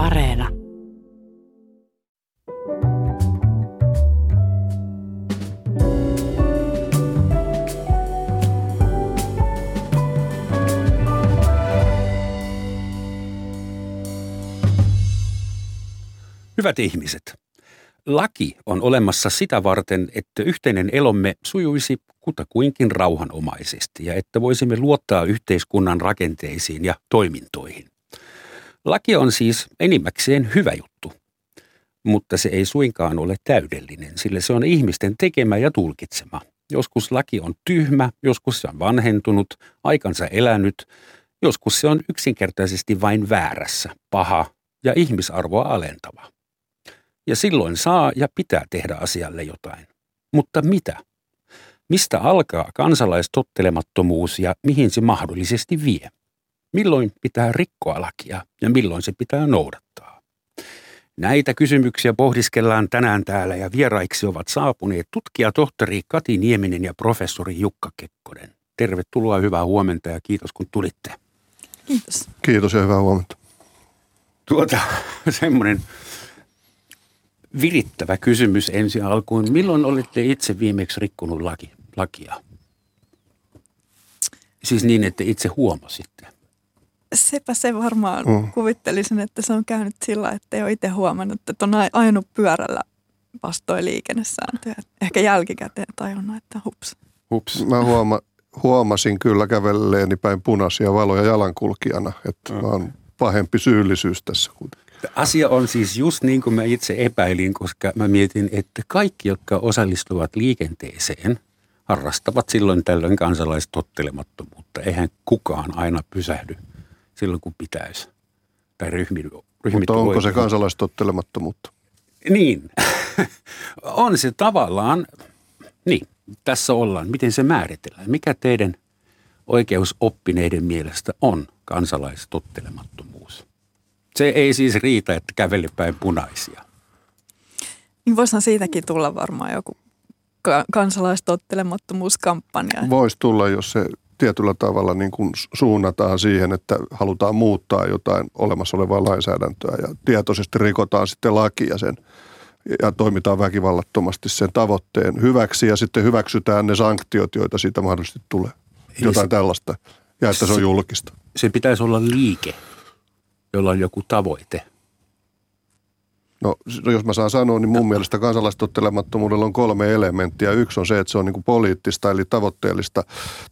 Areena. Hyvät ihmiset, laki on olemassa sitä varten, että yhteinen elomme sujuisi kutakuinkin rauhanomaisesti ja että voisimme luottaa yhteiskunnan rakenteisiin ja toimintoihin. Laki on siis enimmäkseen hyvä juttu, mutta se ei suinkaan ole täydellinen, sillä se on ihmisten tekemä ja tulkitsema. Joskus laki on tyhmä, joskus se on vanhentunut, aikansa elänyt, joskus se on yksinkertaisesti vain väärässä, paha ja ihmisarvoa alentava. Ja silloin saa ja pitää tehdä asialle jotain. Mutta mitä? Mistä alkaa kansalaistottelemattomuus ja mihin se mahdollisesti vie? Milloin pitää rikkoa lakia ja milloin se pitää noudattaa? Näitä kysymyksiä pohdiskellaan tänään täällä ja vieraiksi ovat saapuneet tutkija tohtori Kati Nieminen ja professori Jukka Kekkonen. Tervetuloa, hyvää huomenta ja kiitos kun tulitte. Kiitos. Kiitos ja hyvää huomenta. Tuota, semmoinen virittävä kysymys ensi alkuun. Milloin olette itse viimeksi rikkonut laki, lakia? Siis niin, että itse huomasitte. Sepä se varmaan mm. kuvittelisin, että se on käynyt sillä, että ei ole itse huomannut, että on ajanut pyörällä vastoin liikennesääntöjä. Ehkä jälkikäteen tajunnut, että hups. Hups. Mä huoma, huomasin kyllä kävelleeni päin punaisia valoja jalankulkijana, että mm. mä oon pahempi syyllisyys tässä kuitenkin. Asia on siis just niin kuin mä itse epäilin, koska mä mietin, että kaikki, jotka osallistuvat liikenteeseen, harrastavat silloin tällöin kansalaistottelemattomuutta. Eihän kukaan aina pysähdy silloin, kun pitäisi. Tai ryhmi, Mutta onko oikein. se kansalaistottelemattomuutta? Niin. on se tavallaan, niin, tässä ollaan. Miten se määritellään? Mikä teidän oikeusoppineiden mielestä on kansalaistottelemattomuus? Se ei siis riitä, että kävele päin punaisia. Niin voisihan siitäkin tulla varmaan joku kansalaistottelemattomuuskampanja. Voisi tulla, jos se tietyllä tavalla niin kuin suunnataan siihen, että halutaan muuttaa jotain olemassa olevaa lainsäädäntöä ja tietoisesti rikotaan sitten lakia sen ja toimitaan väkivallattomasti sen tavoitteen hyväksi ja sitten hyväksytään ne sanktiot, joita siitä mahdollisesti tulee. Jotain se, tällaista ja että se on julkista. Se pitäisi olla liike jolla on joku tavoite? No, no jos mä saan sanoa, niin mun mielestä kansalaistottelemattomuudella on kolme elementtiä. Yksi on se, että se on niin poliittista eli tavoitteellista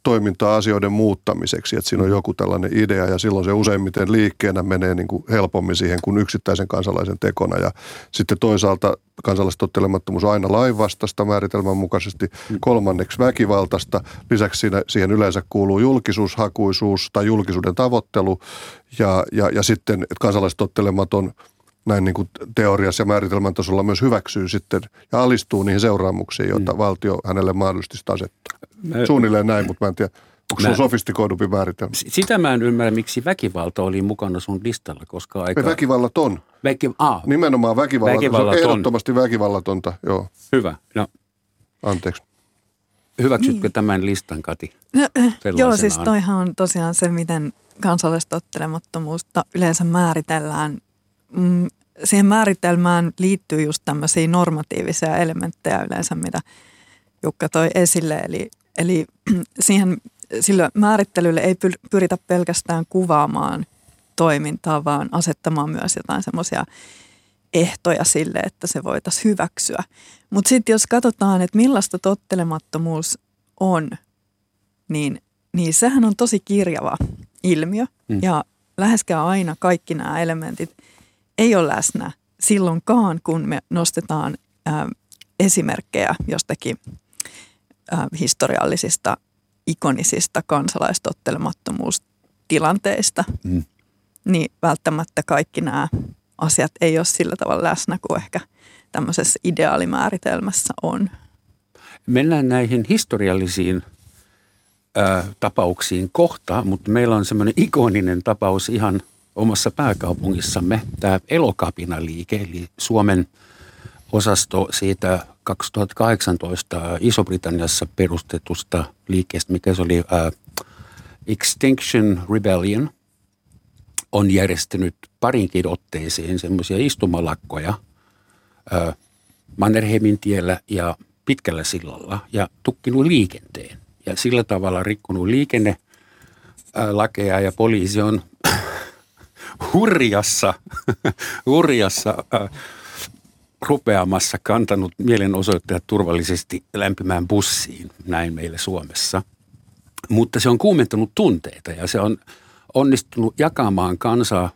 toimintaa asioiden muuttamiseksi. Että siinä on joku tällainen idea ja silloin se useimmiten liikkeenä menee niin kuin helpommin siihen kuin yksittäisen kansalaisen tekona. Ja sitten toisaalta kansalaistottelemattomuus on aina lainvastaista määritelmän mukaisesti. Kolmanneksi väkivaltaista. Lisäksi siinä, siihen yleensä kuuluu julkisuushakuisuus tai julkisuuden tavoittelu. Ja, ja, ja sitten, että kansalaistottelematon – näin niin kuin teoriassa ja määritelmän tasolla myös hyväksyy sitten ja alistuu niihin seuraamuksiin, joita mm. valtio hänelle mahdollisesti asettaa. Mä, Suunnilleen näin, mutta mä en tiedä, onko se on sofistikoidumpi määritelmä. Sitä mä en ymmärrä, miksi väkivalta oli mukana sun listalla, koska aika... Väkivallaton. Väki... Ah. Nimenomaan väkivallaton. väkivallaton. Se on ehdottomasti väkivallatonta, joo. Hyvä, no. Anteeksi. Hyväksytkö niin. tämän listan, Kati? No, joo, siis toihan on tosiaan se, miten kansallistottelemattomuutta yleensä määritellään mm, siihen määritelmään liittyy just tämmöisiä normatiivisia elementtejä yleensä, mitä Jukka toi esille. Eli, eli siihen, sillä määrittelylle ei pyritä pelkästään kuvaamaan toimintaa, vaan asettamaan myös jotain semmoisia ehtoja sille, että se voitaisiin hyväksyä. Mutta sitten jos katsotaan, että millaista tottelemattomuus on, niin, niin sehän on tosi kirjava ilmiö. Mm. Ja läheskään aina kaikki nämä elementit – ei ole läsnä silloinkaan, kun me nostetaan ä, esimerkkejä jostakin ä, historiallisista, ikonisista kansalaistottelemattomuustilanteista. Mm. Niin välttämättä kaikki nämä asiat ei ole sillä tavalla läsnä kuin ehkä tämmöisessä ideaalimääritelmässä on. Mennään näihin historiallisiin ä, tapauksiin kohta, mutta meillä on semmoinen ikoninen tapaus ihan – omassa pääkaupungissamme tämä Elokapina-liike, eli Suomen osasto siitä 2018 Iso-Britanniassa perustetusta liikkeestä, mikä se oli uh, Extinction Rebellion. on järjestänyt parinkin otteeseen semmoisia istumalakkoja Mannerheimin tiellä ja pitkällä sillalla ja tukkinut liikenteen. Ja sillä tavalla rikkunut liikennelakeja ja poliisi on hurjassa, hurjassa äh, rupeamassa kantanut mielenosoittajat turvallisesti lämpimään bussiin, näin meille Suomessa. Mutta se on kuumentanut tunteita ja se on onnistunut jakamaan kansaa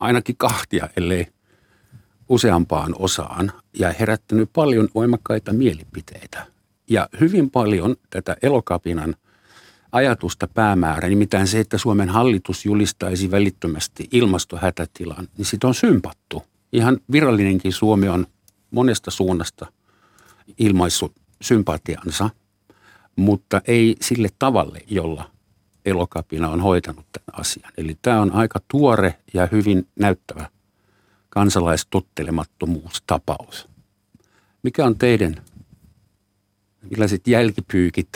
ainakin kahtia, ellei useampaan osaan ja herättänyt paljon voimakkaita mielipiteitä. Ja hyvin paljon tätä elokapinan ajatusta päämäärä, nimittäin se, että Suomen hallitus julistaisi välittömästi ilmastohätätilan, niin sitä on sympattu. Ihan virallinenkin Suomi on monesta suunnasta ilmaissut sympatiansa, mutta ei sille tavalle, jolla elokapina on hoitanut tämän asian. Eli tämä on aika tuore ja hyvin näyttävä kansalaistottelemattomuustapaus. Mikä on teidän, millaiset jälkipyykit?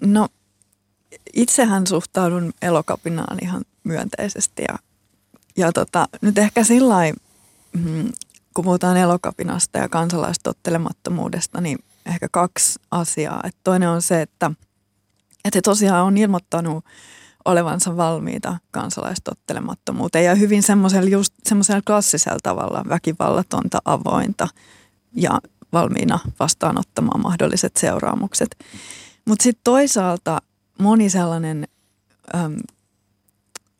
No itsehän suhtaudun elokapinaan ihan myönteisesti ja, ja tota, nyt ehkä sillä mm, kun puhutaan elokapinasta ja kansalaistottelemattomuudesta, niin ehkä kaksi asiaa. Et toinen on se, että, että he tosiaan on ilmoittanut olevansa valmiita kansalaistottelemattomuuteen ja hyvin semmoisella, just semmoisella klassisella tavalla väkivallatonta, avointa ja valmiina vastaanottamaan mahdolliset seuraamukset. Mutta sitten toisaalta moni sellainen äm,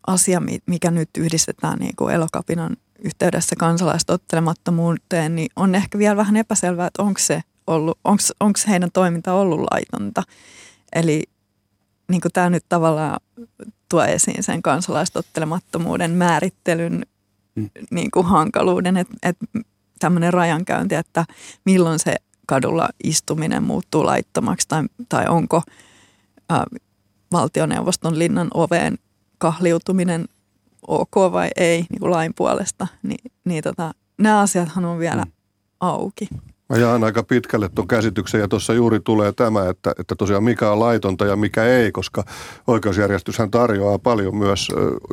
asia, mikä nyt yhdistetään niin kuin elokapinan yhteydessä kansalaistottelemattomuuteen, niin on ehkä vielä vähän epäselvää, että onko se ollut, onko heidän toiminta ollut laitonta. Eli niin tämä nyt tavallaan tuo esiin sen kansalaistottelemattomuuden määrittelyn mm. niin kuin hankaluuden, että, että tämmöinen rajankäynti, että milloin se kadulla istuminen muuttuu laittomaksi tai, tai onko ä, valtioneuvoston linnan oveen kahliutuminen ok vai ei niin kuin lain puolesta, niin, niin tota, nämä asiathan on vielä mm. auki. Mä jaan aika pitkälle tuon käsityksen ja tuossa juuri tulee tämä, että, että tosiaan mikä on laitonta ja mikä ei, koska oikeusjärjestyshän tarjoaa paljon myös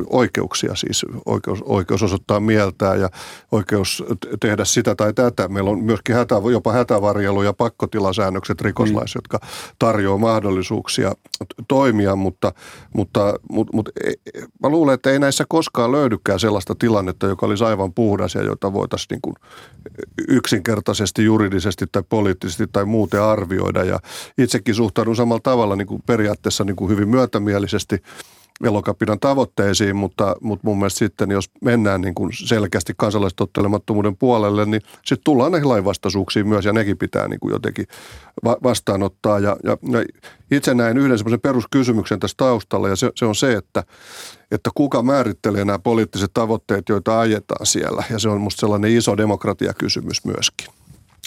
oikeuksia, siis oikeus, oikeus osoittaa mieltää ja oikeus tehdä sitä tai tätä. Meillä on myöskin hätä, jopa hätävarjelu ja pakkotilasäännökset rikoslaissa, mm. jotka tarjoaa mahdollisuuksia toimia, mutta, mutta, mutta, mutta e, mä luulen, että ei näissä koskaan löydykään sellaista tilannetta, joka olisi aivan puhdas ja jota voitaisiin niin kuin yksinkertaisesti juridisesti tai poliittisesti tai muuten arvioida. Ja itsekin suhtaudun samalla tavalla niin kuin periaatteessa niin kuin hyvin myötämielisesti elokapinan tavoitteisiin, mutta, mutta mun mielestä sitten, jos mennään niin kuin selkeästi kansalaistottelemattomuuden puolelle, niin sitten tullaan näihin lainvastaisuuksiin myös, ja nekin pitää niin kuin jotenkin va- vastaanottaa. Ja, ja, ja itse näen yhden semmoisen peruskysymyksen tässä taustalla, ja se, se on se, että, että kuka määrittelee nämä poliittiset tavoitteet, joita ajetaan siellä, ja se on musta sellainen iso demokratiakysymys myöskin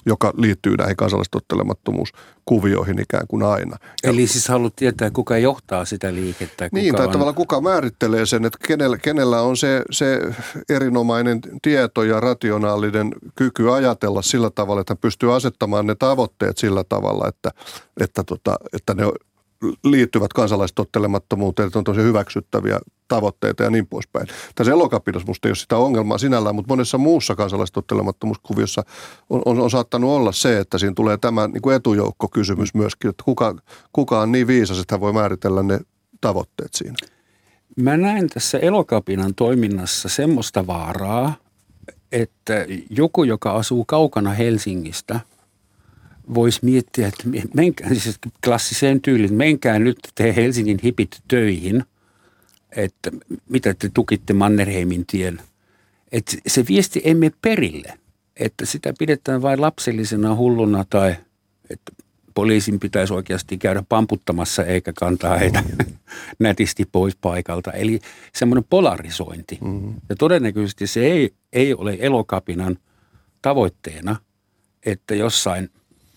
joka liittyy näihin kansallistottelemattomuuskuvioihin ikään kuin aina. Eli siis haluat tietää, kuka johtaa sitä liikettä? Kuka niin, tai on... tavallaan kuka määrittelee sen, että kenellä, kenellä on se, se erinomainen tieto ja rationaalinen kyky ajatella sillä tavalla, että pystyy asettamaan ne tavoitteet sillä tavalla, että, että, tota, että ne liittyvät kansalaistottelemattomuuteen, että on tosi hyväksyttäviä tavoitteita ja niin poispäin. Tässä elokapinossa musta ei ole sitä ongelmaa sinällään, mutta monessa muussa kansalaistottelemattomuuskuviossa on, on, on saattanut olla se, että siinä tulee tämä niin kuin etujoukkokysymys myöskin, että kuka, kuka on niin viisas, että hän voi määritellä ne tavoitteet siinä. Mä näen tässä elokapinan toiminnassa semmoista vaaraa, että joku, joka asuu kaukana Helsingistä – voisi miettiä, että menkää, siis klassiseen tyyliin, menkää nyt te Helsingin hipit töihin, että mitä te tukitte Mannerheimin tien. Että se viesti ei mene perille, että sitä pidetään vain lapsellisena hulluna tai että poliisin pitäisi oikeasti käydä pamputtamassa eikä kantaa heitä nätisti pois paikalta. Eli semmoinen polarisointi. Mm-hmm. Ja todennäköisesti se ei, ei ole elokapinan tavoitteena, että jossain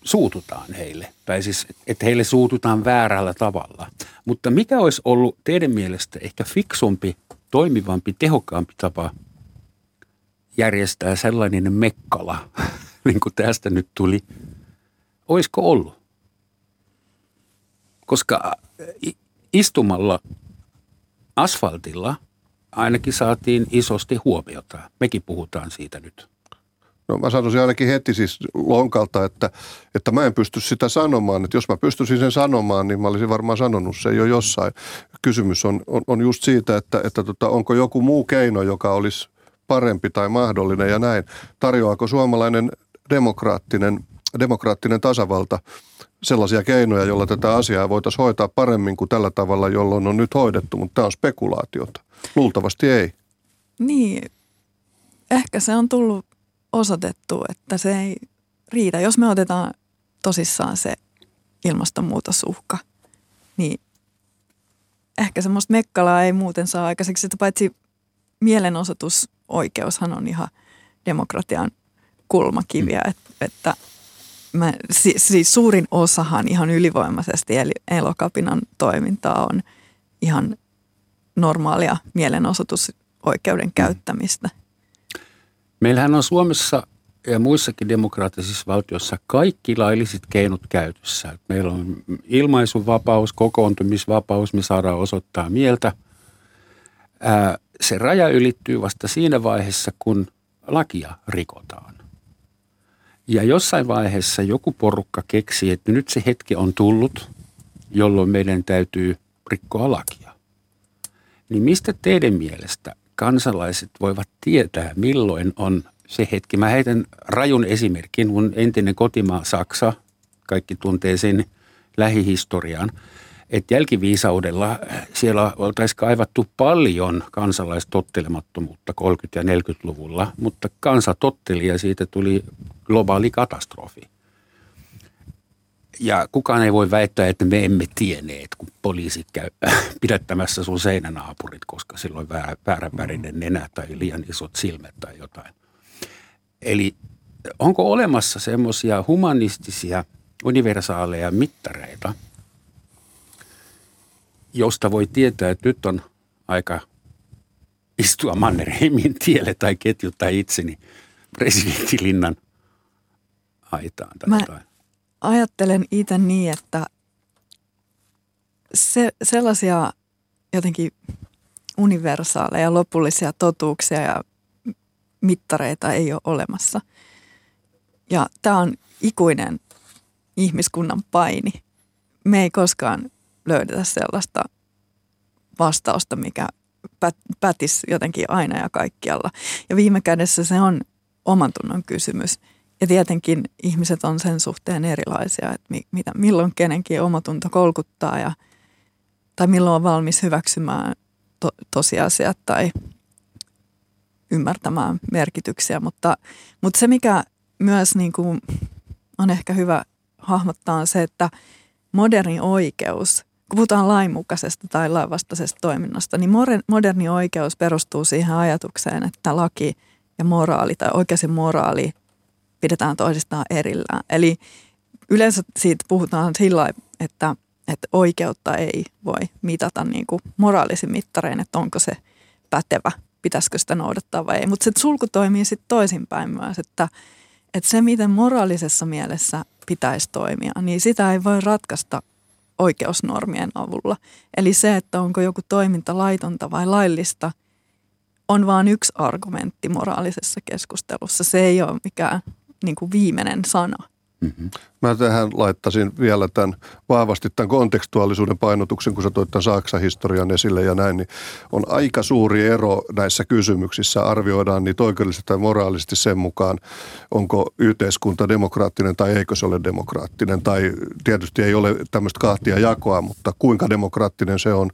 suututaan heille, tai siis että heille suututaan väärällä tavalla. Mutta mikä olisi ollut teidän mielestä ehkä fiksumpi, toimivampi, tehokkaampi tapa järjestää sellainen mekkala, niin kuin tästä nyt tuli, olisiko ollut? Koska istumalla asfaltilla ainakin saatiin isosti huomiota. Mekin puhutaan siitä nyt. No mä sanoisin ainakin heti siis lonkalta, että, että mä en pysty sitä sanomaan. Että jos mä pystyisin sen sanomaan, niin mä olisin varmaan sanonut se jo jossain. Kysymys on, on, on just siitä, että, että tota, onko joku muu keino, joka olisi parempi tai mahdollinen ja näin. Tarjoaako suomalainen demokraattinen, demokraattinen tasavalta sellaisia keinoja, joilla tätä asiaa voitaisiin hoitaa paremmin kuin tällä tavalla, jolloin on nyt hoidettu, mutta tämä on spekulaatiota. Luultavasti ei. Niin, ehkä se on tullut osoitettu, että se ei riitä. Jos me otetaan tosissaan se ilmastonmuutosuhka, niin ehkä semmoista mekkalaa ei muuten saa aikaiseksi, että paitsi mielenosoitusoikeushan on ihan demokratian kulmakiviä, mm. että, että mä, siis suurin osahan ihan ylivoimaisesti eli elokapinan toimintaa on ihan normaalia mielenosoitusoikeuden mm. käyttämistä. Meillähän on Suomessa ja muissakin demokraattisissa valtioissa kaikki lailliset keinot käytössä. Meillä on ilmaisuvapaus, kokoontumisvapaus, me saadaan osoittaa mieltä. se raja ylittyy vasta siinä vaiheessa, kun lakia rikotaan. Ja jossain vaiheessa joku porukka keksii, että nyt se hetki on tullut, jolloin meidän täytyy rikkoa lakia. Niin mistä teidän mielestä kansalaiset voivat tietää, milloin on se hetki? Mä heitän rajun esimerkin. Mun entinen kotimaa Saksa, kaikki tuntee sen lähihistorian, että jälkiviisaudella siellä oltaisiin kaivattu paljon kansalaistottelemattomuutta 30- ja 40-luvulla, mutta kansa totteli ja siitä tuli globaali katastrofi. Ja kukaan ei voi väittää, että me emme tienneet, kun poliisit käy pidättämässä sun seinänaapurit, koska silloin väärä, vääränvärinen nenä tai liian isot silmät tai jotain. Eli onko olemassa semmoisia humanistisia, universaaleja mittareita, josta voi tietää, että nyt on aika istua Mannerheimin tielle tai ketjuttaa itseni presidenttilinnan aitaan tai Mä jotain. Ajattelen itse niin, että se, sellaisia jotenkin universaaleja lopullisia totuuksia ja mittareita ei ole olemassa. Ja tämä on ikuinen ihmiskunnan paini. Me ei koskaan löydetä sellaista vastausta, mikä pätisi jotenkin aina ja kaikkialla. Ja viime kädessä se on oman tunnon kysymys. Ja tietenkin ihmiset on sen suhteen erilaisia, että mitä, milloin kenenkin omatunto kolkuttaa ja, tai milloin on valmis hyväksymään to, tosiasiat tai ymmärtämään merkityksiä. Mutta, mutta se, mikä myös niin kuin on ehkä hyvä hahmottaa, on se, että moderni oikeus, kun puhutaan lainmukaisesta tai lainvastaisesta toiminnasta, niin moderni oikeus perustuu siihen ajatukseen, että laki ja moraali tai oikeus ja moraali pidetään toisistaan erillään. Eli yleensä siitä puhutaan sillä että, että oikeutta ei voi mitata niin kuin moraalisin mittarein, että onko se pätevä, pitäisikö sitä noudattaa vai ei. Mutta se sulku toimii sitten toisinpäin myös, että, että se miten moraalisessa mielessä pitäisi toimia, niin sitä ei voi ratkaista oikeusnormien avulla. Eli se, että onko joku toiminta laitonta vai laillista, on vain yksi argumentti moraalisessa keskustelussa. Se ei ole mikään niin kuin viimeinen sana. Mm-hmm. Mä tähän laittaisin vielä tämän vahvasti tämän kontekstuaalisuuden painotuksen, kun sä toit tämän Saksan historian esille ja näin, niin on aika suuri ero näissä kysymyksissä. Arvioidaan niitä oikeudellisesti tai moraalisesti sen mukaan, onko yhteiskunta demokraattinen tai eikö se ole demokraattinen. Tai tietysti ei ole tämmöistä kahtia jakoa, mutta kuinka demokraattinen se on,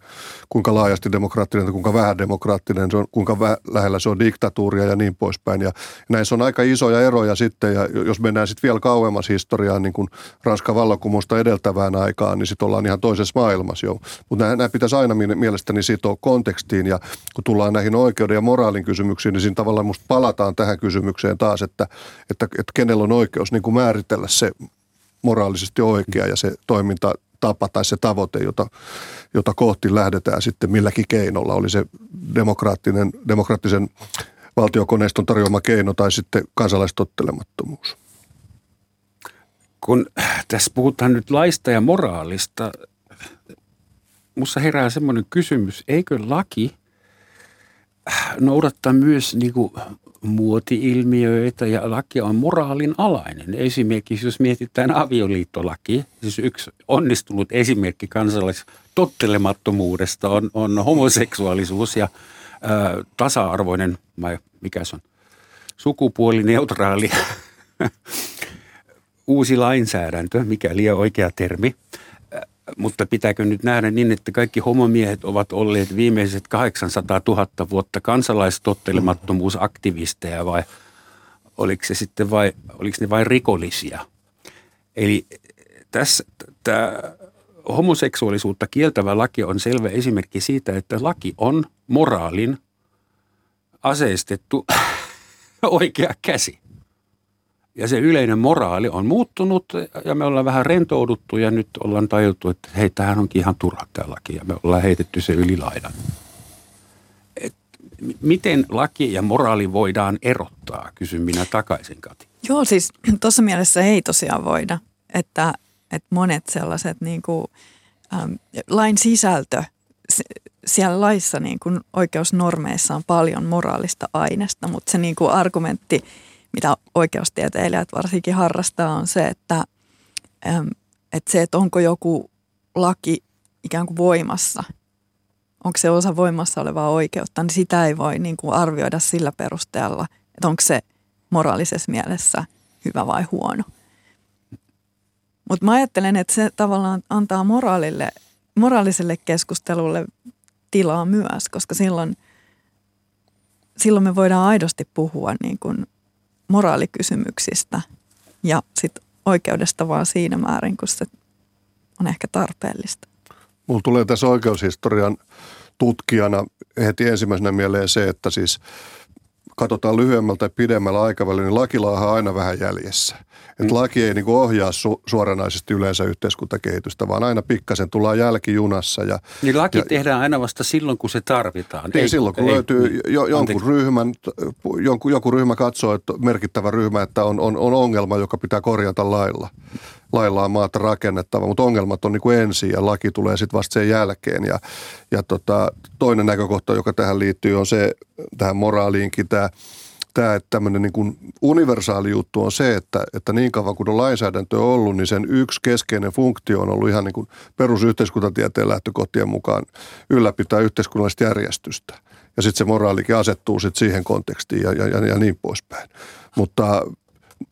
kuinka laajasti demokraattinen tai kuinka vähän demokraattinen se on, kuinka vä- lähellä se on diktatuuria ja niin poispäin. Ja näissä on aika isoja eroja sitten ja jos mennään sitten vielä kauemmas historiaan, niin kuin Ranskan vallankumousta edeltävään aikaan, niin sitten ollaan ihan toisessa maailmassa jo. Mutta nämä, nämä pitäisi aina mielestäni sitoa kontekstiin ja kun tullaan näihin oikeuden ja moraalin kysymyksiin, niin siinä tavallaan musta palataan tähän kysymykseen taas, että, että, että kenellä on oikeus niin kuin määritellä se moraalisesti oikea ja se toiminta tapa tai se tavoite, jota, jota kohti lähdetään sitten milläkin keinolla. Oli se demokraattinen, demokraattisen valtiokoneiston tarjoama keino tai sitten kansalaistottelemattomuus kun tässä puhutaan nyt laista ja moraalista, mussa herää semmoinen kysymys, eikö laki noudattaa myös niin kuin muoti-ilmiöitä ja laki on moraalin alainen. Esimerkiksi jos mietitään avioliittolaki, siis yksi onnistunut esimerkki kansalaistottelemattomuudesta on, on homoseksuaalisuus ja ää, tasa-arvoinen, vai mikä se on, sukupuolineutraali uusi lainsäädäntö, mikä liian oikea termi. Mutta pitääkö nyt nähdä niin, että kaikki homomiehet ovat olleet viimeiset 800 000 vuotta kansalaistottelemattomuusaktivisteja vai oliko se sitten vai, oliko ne vain rikollisia? Eli tässä tämä homoseksuaalisuutta kieltävä laki on selvä esimerkki siitä, että laki on moraalin aseistettu oikea käsi. Ja se yleinen moraali on muuttunut ja me ollaan vähän rentouduttu ja nyt ollaan tajuttu, että hei, tämähän onkin ihan turha tämä laki ja me ollaan heitetty se yli laidan. Et miten laki ja moraali voidaan erottaa, kysyn minä takaisin, Kati. Joo, siis tuossa mielessä ei tosiaan voida, että, että monet sellaiset niin kuin, äm, lain sisältö, siellä laissa niin kuin oikeusnormeissa on paljon moraalista aineesta, mutta se niin kuin argumentti – mitä oikeustieteilijät varsinkin harrastaa, on se, että, että se, että onko joku laki ikään kuin voimassa, onko se osa voimassa olevaa oikeutta, niin sitä ei voi niin kuin arvioida sillä perusteella, että onko se moraalisessa mielessä hyvä vai huono. Mutta mä ajattelen, että se tavallaan antaa moraalille, moraaliselle keskustelulle tilaa myös, koska silloin, silloin me voidaan aidosti puhua niin kuin moraalikysymyksistä ja sit oikeudesta vaan siinä määrin, kun se on ehkä tarpeellista. Mulla tulee tässä oikeushistorian tutkijana heti ensimmäisenä mieleen se, että siis katsotaan lyhyemmältä ja pidemmällä aikavälillä, niin on aina vähän jäljessä. Että mm. laki ei niin ohjaa su- suoranaisesti yleensä yhteiskuntakehitystä, vaan aina pikkasen tullaan jälkijunassa. Ja, niin laki ja, tehdään aina vasta silloin, kun se tarvitaan. Niin, ei, silloin kun ei, löytyy jo, jonkun ryhmän, jonkun, joku ryhmä katsoo, että merkittävä ryhmä, että on, on, on ongelma, joka pitää korjata lailla. Lailla on maata rakennettava, mutta ongelmat on niin kuin ensin ja laki tulee sitten vasta sen jälkeen. Ja, ja tota, toinen näkökohta, joka tähän liittyy, on se tähän moraaliinkin tämä – tämä, että tämmöinen niin kuin universaali juttu on se, että, että niin kauan kuin on lainsäädäntö ollut, niin sen yksi keskeinen funktio on ollut ihan niin kuin perusyhteiskuntatieteen lähtökohtien mukaan ylläpitää yhteiskunnallista järjestystä. Ja sitten se moraalikin asettuu sitten siihen kontekstiin ja, ja, ja, ja niin poispäin. Mutta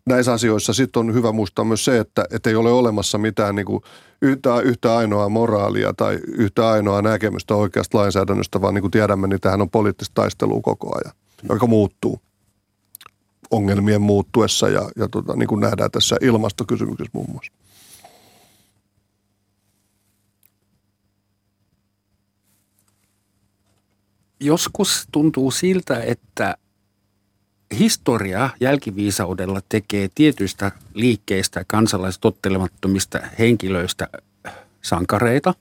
näissä asioissa sitten on hyvä muistaa myös se, että, että ei ole olemassa mitään niin kuin yhtä, yhtä ainoa moraalia tai yhtä ainoa näkemystä oikeasta lainsäädännöstä, vaan niin kuin tiedämme, niin tähän on poliittista taistelua koko ajan, joka muuttuu ongelmien muuttuessa ja, ja tota, niin kuin nähdään tässä ilmastokysymyksessä muun muassa. Joskus tuntuu siltä, että historia jälkiviisaudella tekee tietyistä liikkeistä kansalaistottelemattomista henkilöistä sankareita.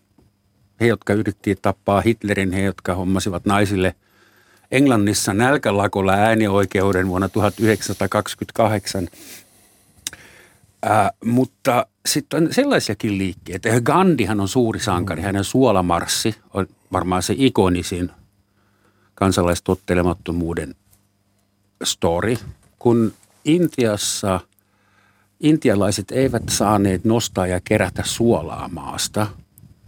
He, jotka yrittivät tappaa Hitlerin, he, jotka hommasivat naisille Englannissa nälkälakolla äänioikeuden vuonna 1928. Ää, mutta sitten on sellaisiakin liikkeitä. Gandhihan on suuri sankari. Hänen suolamarssi on varmaan se ikonisin kansalaistottelemattomuuden story. Kun Intiassa intialaiset eivät saaneet nostaa ja kerätä suolaa maasta,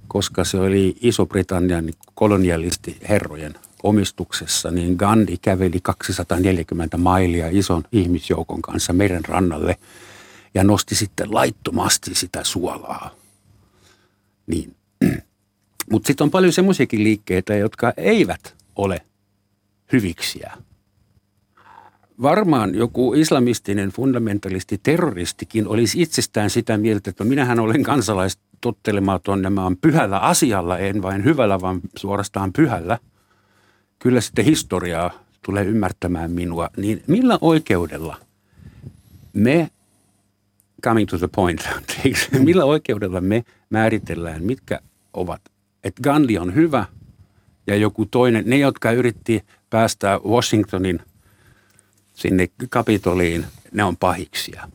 koska se oli Iso-Britannian kolonialisti herrojen omistuksessa, niin Gandhi käveli 240 mailia ison ihmisjoukon kanssa meren rannalle ja nosti sitten laittomasti sitä suolaa. Niin. Mutta sitten on paljon semmoisiakin liikkeitä, jotka eivät ole hyviksiä. Varmaan joku islamistinen fundamentalisti, terroristikin olisi itsestään sitä mieltä, että minähän olen kansalaistottelemaan ja mä oon pyhällä asialla, en vain hyvällä, vaan suorastaan pyhällä – kyllä sitten historiaa tulee ymmärtämään minua, niin millä oikeudella me, coming to the point, millä oikeudella me määritellään, mitkä ovat, että Gandhi on hyvä ja joku toinen, ne jotka yritti päästä Washingtonin sinne kapitoliin, ne on pahiksia.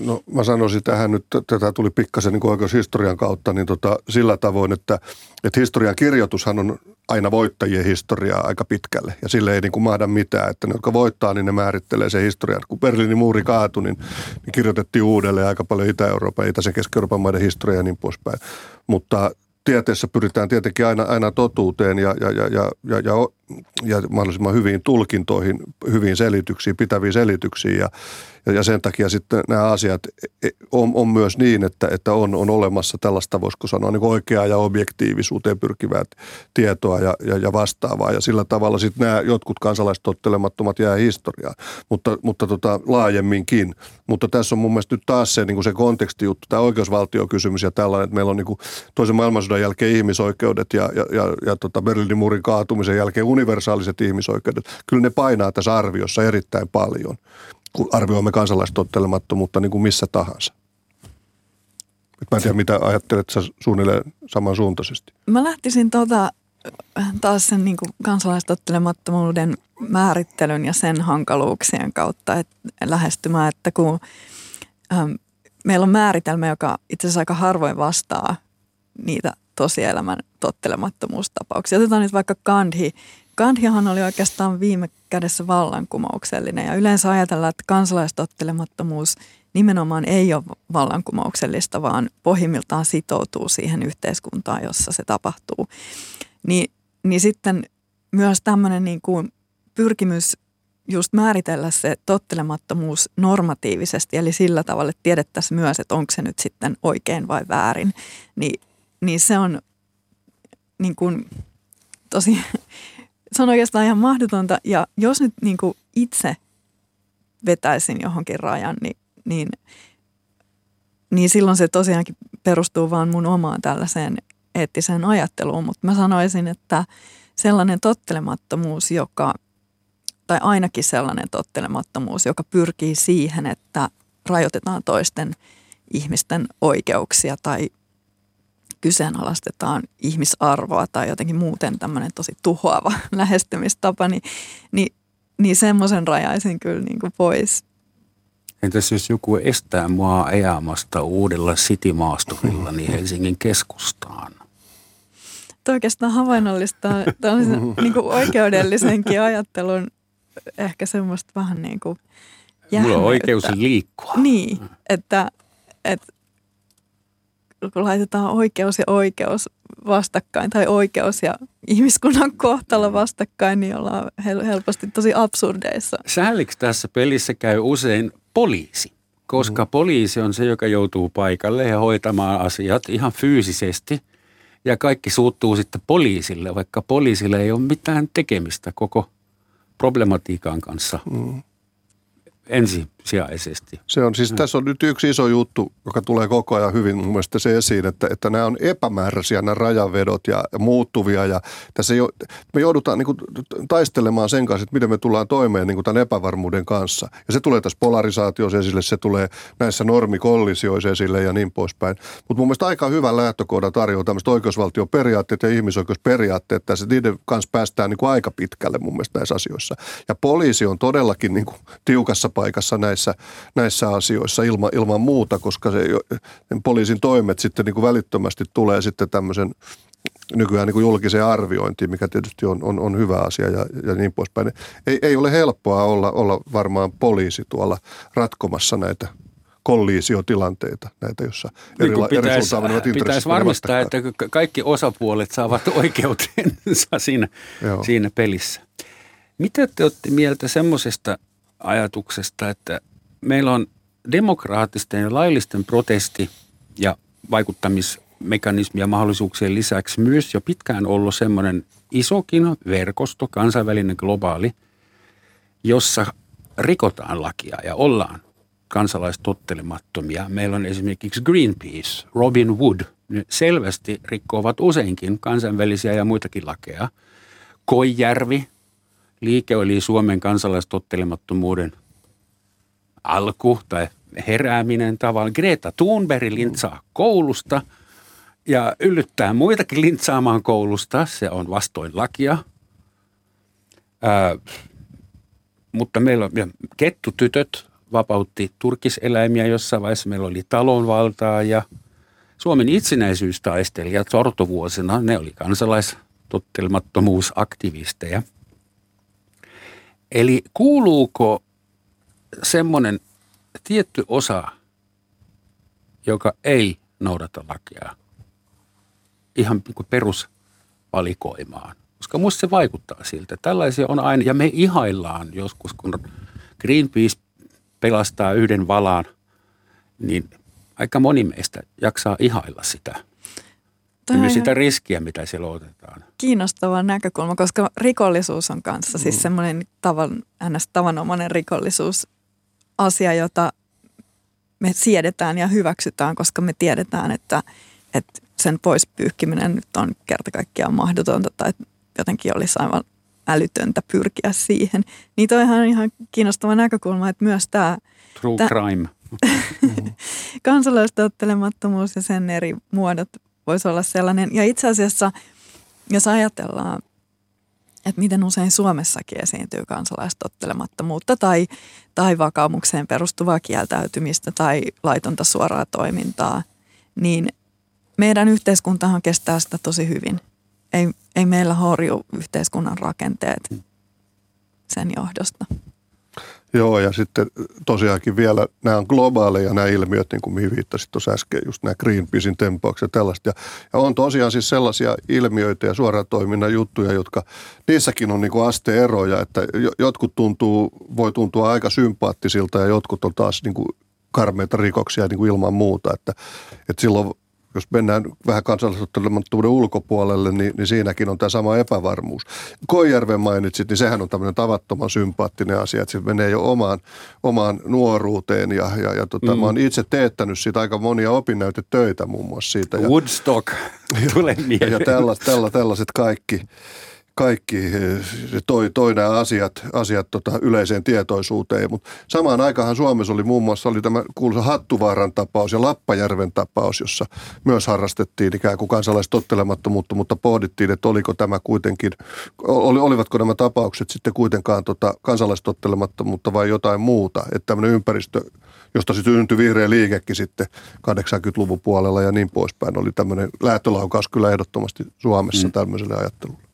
No mä sanoisin tähän nyt, tätä tuli pikkasen niin oikeushistorian kautta, niin tota, sillä tavoin, että, että historian kirjoitushan on aina voittajien historiaa aika pitkälle. Ja sille ei niin kuin mahda mitään, että ne, jotka voittaa, niin ne määrittelee sen historian. Kun Berliinin muuri kaatui, niin, niin kirjoitettiin uudelleen aika paljon Itä-Euroopan ja Itä-sen Keski-Euroopan maiden historiaa ja niin poispäin. Mutta tieteessä pyritään tietenkin aina, aina totuuteen ja, ja, ja, ja, ja, ja, ja mahdollisimman hyviin tulkintoihin, hyviin selityksiin, pitäviin selityksiin. Ja, ja sen takia sitten nämä asiat e, on, on myös niin, että, että on, on olemassa tällaista, voisiko sanoa, niin oikeaa ja objektiivisuuteen pyrkivää tietoa ja, ja, ja vastaavaa. Ja sillä tavalla sitten nämä jotkut kansalaistottelemattomat jää historiaan, mutta, mutta tota, laajemminkin. Mutta tässä on mun mielestä nyt taas se, niin kuin se kontekstijuttu, tämä oikeusvaltiokysymys ja tällainen, että meillä on niin kuin toisen maailmansodan jälkeen ihmisoikeudet ja, ja, ja, ja tota Berliinin muurin kaatumisen jälkeen universaaliset ihmisoikeudet. Kyllä ne painaa tässä arviossa erittäin paljon kun arvioimme kansalaistottelemattomuutta niin kuin missä tahansa. Mä en tiedä, mitä ajattelet sä suunnilleen samansuuntaisesti. Mä lähtisin tuota, taas sen niin kuin kansalaistottelemattomuuden määrittelyn ja sen hankaluuksien kautta et, lähestymään, että kun ähm, meillä on määritelmä, joka itse asiassa aika harvoin vastaa niitä tosielämän tottelemattomuustapauksia. Otetaan nyt vaikka Gandhi. Gandhihan oli oikeastaan viime kädessä vallankumouksellinen ja yleensä ajatellaan, että kansalaistottelemattomuus nimenomaan ei ole vallankumouksellista, vaan pohjimmiltaan sitoutuu siihen yhteiskuntaan, jossa se tapahtuu. Ni, niin sitten myös tämmöinen niin kuin pyrkimys just määritellä se tottelemattomuus normatiivisesti, eli sillä tavalla, että tiedettäisiin myös, että onko se nyt sitten oikein vai väärin, niin, niin se on niin kuin tosi se on oikeastaan ihan mahdotonta. Ja jos nyt niin kuin itse vetäisin johonkin rajan, niin, niin, niin silloin se tosiaankin perustuu vaan mun omaan tällaiseen eettiseen ajatteluun. Mutta mä sanoisin, että sellainen tottelemattomuus, joka, tai ainakin sellainen tottelemattomuus, joka pyrkii siihen, että rajoitetaan toisten ihmisten oikeuksia tai kyseenalaistetaan ihmisarvoa tai jotenkin muuten tämmöinen tosi tuhoava lähestymistapa, niin, niin, niin semmoisen rajaisin kyllä niin kuin pois. Entäs jos joku estää mua ajamasta uudella City-maasturilla niin Helsingin keskustaan? Tuo oikeastaan havainnollista niin kuin oikeudellisenkin ajattelun ehkä semmoista vähän niin kuin Mulla on oikeus liikkua. Niin, että, että kun laitetaan oikeus ja oikeus vastakkain tai oikeus ja ihmiskunnan kohtalo vastakkain, niin ollaan helposti tosi absurdeissa. Sääliksi tässä pelissä käy usein poliisi, koska mm. poliisi on se, joka joutuu paikalle ja hoitamaan asiat ihan fyysisesti. Ja kaikki suuttuu sitten poliisille, vaikka poliisille ei ole mitään tekemistä koko problematiikan kanssa. Mm ensisijaisesti. Se on siis, tässä on nyt yksi iso juttu, joka tulee koko ajan hyvin mun mielestä se esiin, että, että nämä on epämääräisiä nämä rajavedot ja, muuttuvia ja tässä jo, me joudutaan niin kuin, taistelemaan sen kanssa, että miten me tullaan toimeen niin kuin tämän epävarmuuden kanssa. Ja se tulee tässä polarisaatiossa esille, se tulee näissä normikollisioissa esille ja niin poispäin. Mutta mun mielestä aika hyvä lähtökohda tarjoaa tämmöistä oikeusvaltioperiaatteet ja ihmisoikeusperiaatteet, että niiden kanssa päästään niin kuin aika pitkälle mun mielestä näissä asioissa. Ja poliisi on todellakin niin kuin tiukassa paikassa näissä, näissä asioissa ilman, ilman muuta, koska se, poliisin toimet sitten niin kuin välittömästi tulee sitten tämmöisen nykyään niin kuin julkiseen arviointiin, mikä tietysti on, on, on hyvä asia ja, ja niin poispäin. Ei, ei ole helppoa olla, olla varmaan poliisi tuolla ratkomassa näitä kolliisiotilanteita, näitä, jossa eri, niin pitäisi, eri pitäisi varmistaa, että kaikki osapuolet saavat oikeutensa siinä, siinä pelissä. Mitä te olette mieltä semmoisesta ajatuksesta, että meillä on demokraattisten ja laillisten protesti- ja vaikuttamismekanismia mahdollisuuksien lisäksi myös jo pitkään ollut semmoinen isokin verkosto, kansainvälinen globaali, jossa rikotaan lakia ja ollaan kansalaistottelemattomia. Meillä on esimerkiksi Greenpeace, Robin Wood, ne selvästi rikkovat useinkin kansainvälisiä ja muitakin lakeja. Koijärvi, liike oli Suomen kansalaistottelemattomuuden alku tai herääminen tavallaan. Greta Thunberg lintsaa koulusta ja yllyttää muitakin lintsaamaan koulusta. Se on vastoin lakia. Ää, mutta meillä on kettutytöt vapautti turkiseläimiä jossain vaiheessa. Meillä oli talonvaltaa ja Suomen itsenäisyystaistelijat sortovuosina, ne oli kansalaistottelemattomuusaktivisteja. Eli kuuluuko semmoinen tietty osa, joka ei noudata lakia ihan niin perusvalikoimaan? Koska musta se vaikuttaa siltä. Tällaisia on aina, ja me ihaillaan joskus, kun Greenpeace pelastaa yhden valaan, niin aika moni meistä jaksaa ihailla sitä. Tämä myös sitä riskiä, mitä siellä otetaan. Kiinnostava näkökulma, koska rikollisuus on kanssa siis mm. siis semmoinen tavan, ns. tavanomainen rikollisuus asia, jota me siedetään ja hyväksytään, koska me tiedetään, että, että sen pois pyyhkiminen nyt on kerta kaikkiaan mahdotonta tai jotenkin olisi aivan älytöntä pyrkiä siihen. Niin toi on ihan kiinnostava näkökulma, että myös tämä... True tämä, crime. kansalaistottelemattomuus ja sen eri muodot voisi olla sellainen. Ja itse asiassa, jos ajatellaan, että miten usein Suomessakin esiintyy kansalaistottelemattomuutta tai, tai vakaumukseen perustuvaa kieltäytymistä tai laitonta suoraa toimintaa, niin meidän yhteiskuntahan kestää sitä tosi hyvin. Ei, ei meillä horju yhteiskunnan rakenteet sen johdosta. Joo, ja sitten tosiaankin vielä nämä on globaaleja nämä ilmiöt, niin kuin mihin viittasit tuossa äsken, just nämä Greenpeacein tempaukset ja tällaista. Ja, ja on tosiaan siis sellaisia ilmiöitä ja suoraan toiminnan juttuja, jotka niissäkin on niin kuin asteeroja, että jotkut tuntuu, voi tuntua aika sympaattisilta ja jotkut on taas niin kuin karmeita rikoksia niin kuin ilman muuta, että, että silloin jos mennään vähän kansallisottelemattomuuden ulkopuolelle, niin, niin siinäkin on tämä sama epävarmuus. Koijärven mainitsit, niin sehän on tämmöinen tavattoman sympaattinen asia, että se menee jo omaan, omaan nuoruuteen ja, ja, ja tota, mm. mä oon itse teettänyt siitä aika monia opinnäytetöitä muun muassa siitä. Ja, Woodstock, tulee mieleen. Ja tällaiset, tällaiset kaikki kaikki toi, toi nämä asiat, asiat tota yleiseen tietoisuuteen. Mutta samaan aikaan Suomessa oli muun muassa oli tämä kuuluisa Hattuvaaran tapaus ja Lappajärven tapaus, jossa myös harrastettiin ikään kuin kansalaistottelemattomuutta, mutta pohdittiin, että oliko tämä kuitenkin, oli, olivatko nämä tapaukset sitten kuitenkaan tota kansalaistottelemattomuutta vai jotain muuta. Että tämmöinen ympäristö, josta sitten syntyi vihreä liikekin sitten 80-luvun puolella ja niin poispäin, oli tämmöinen lähtölaukaus kyllä ehdottomasti Suomessa mm. tämmöiselle ajattelulle.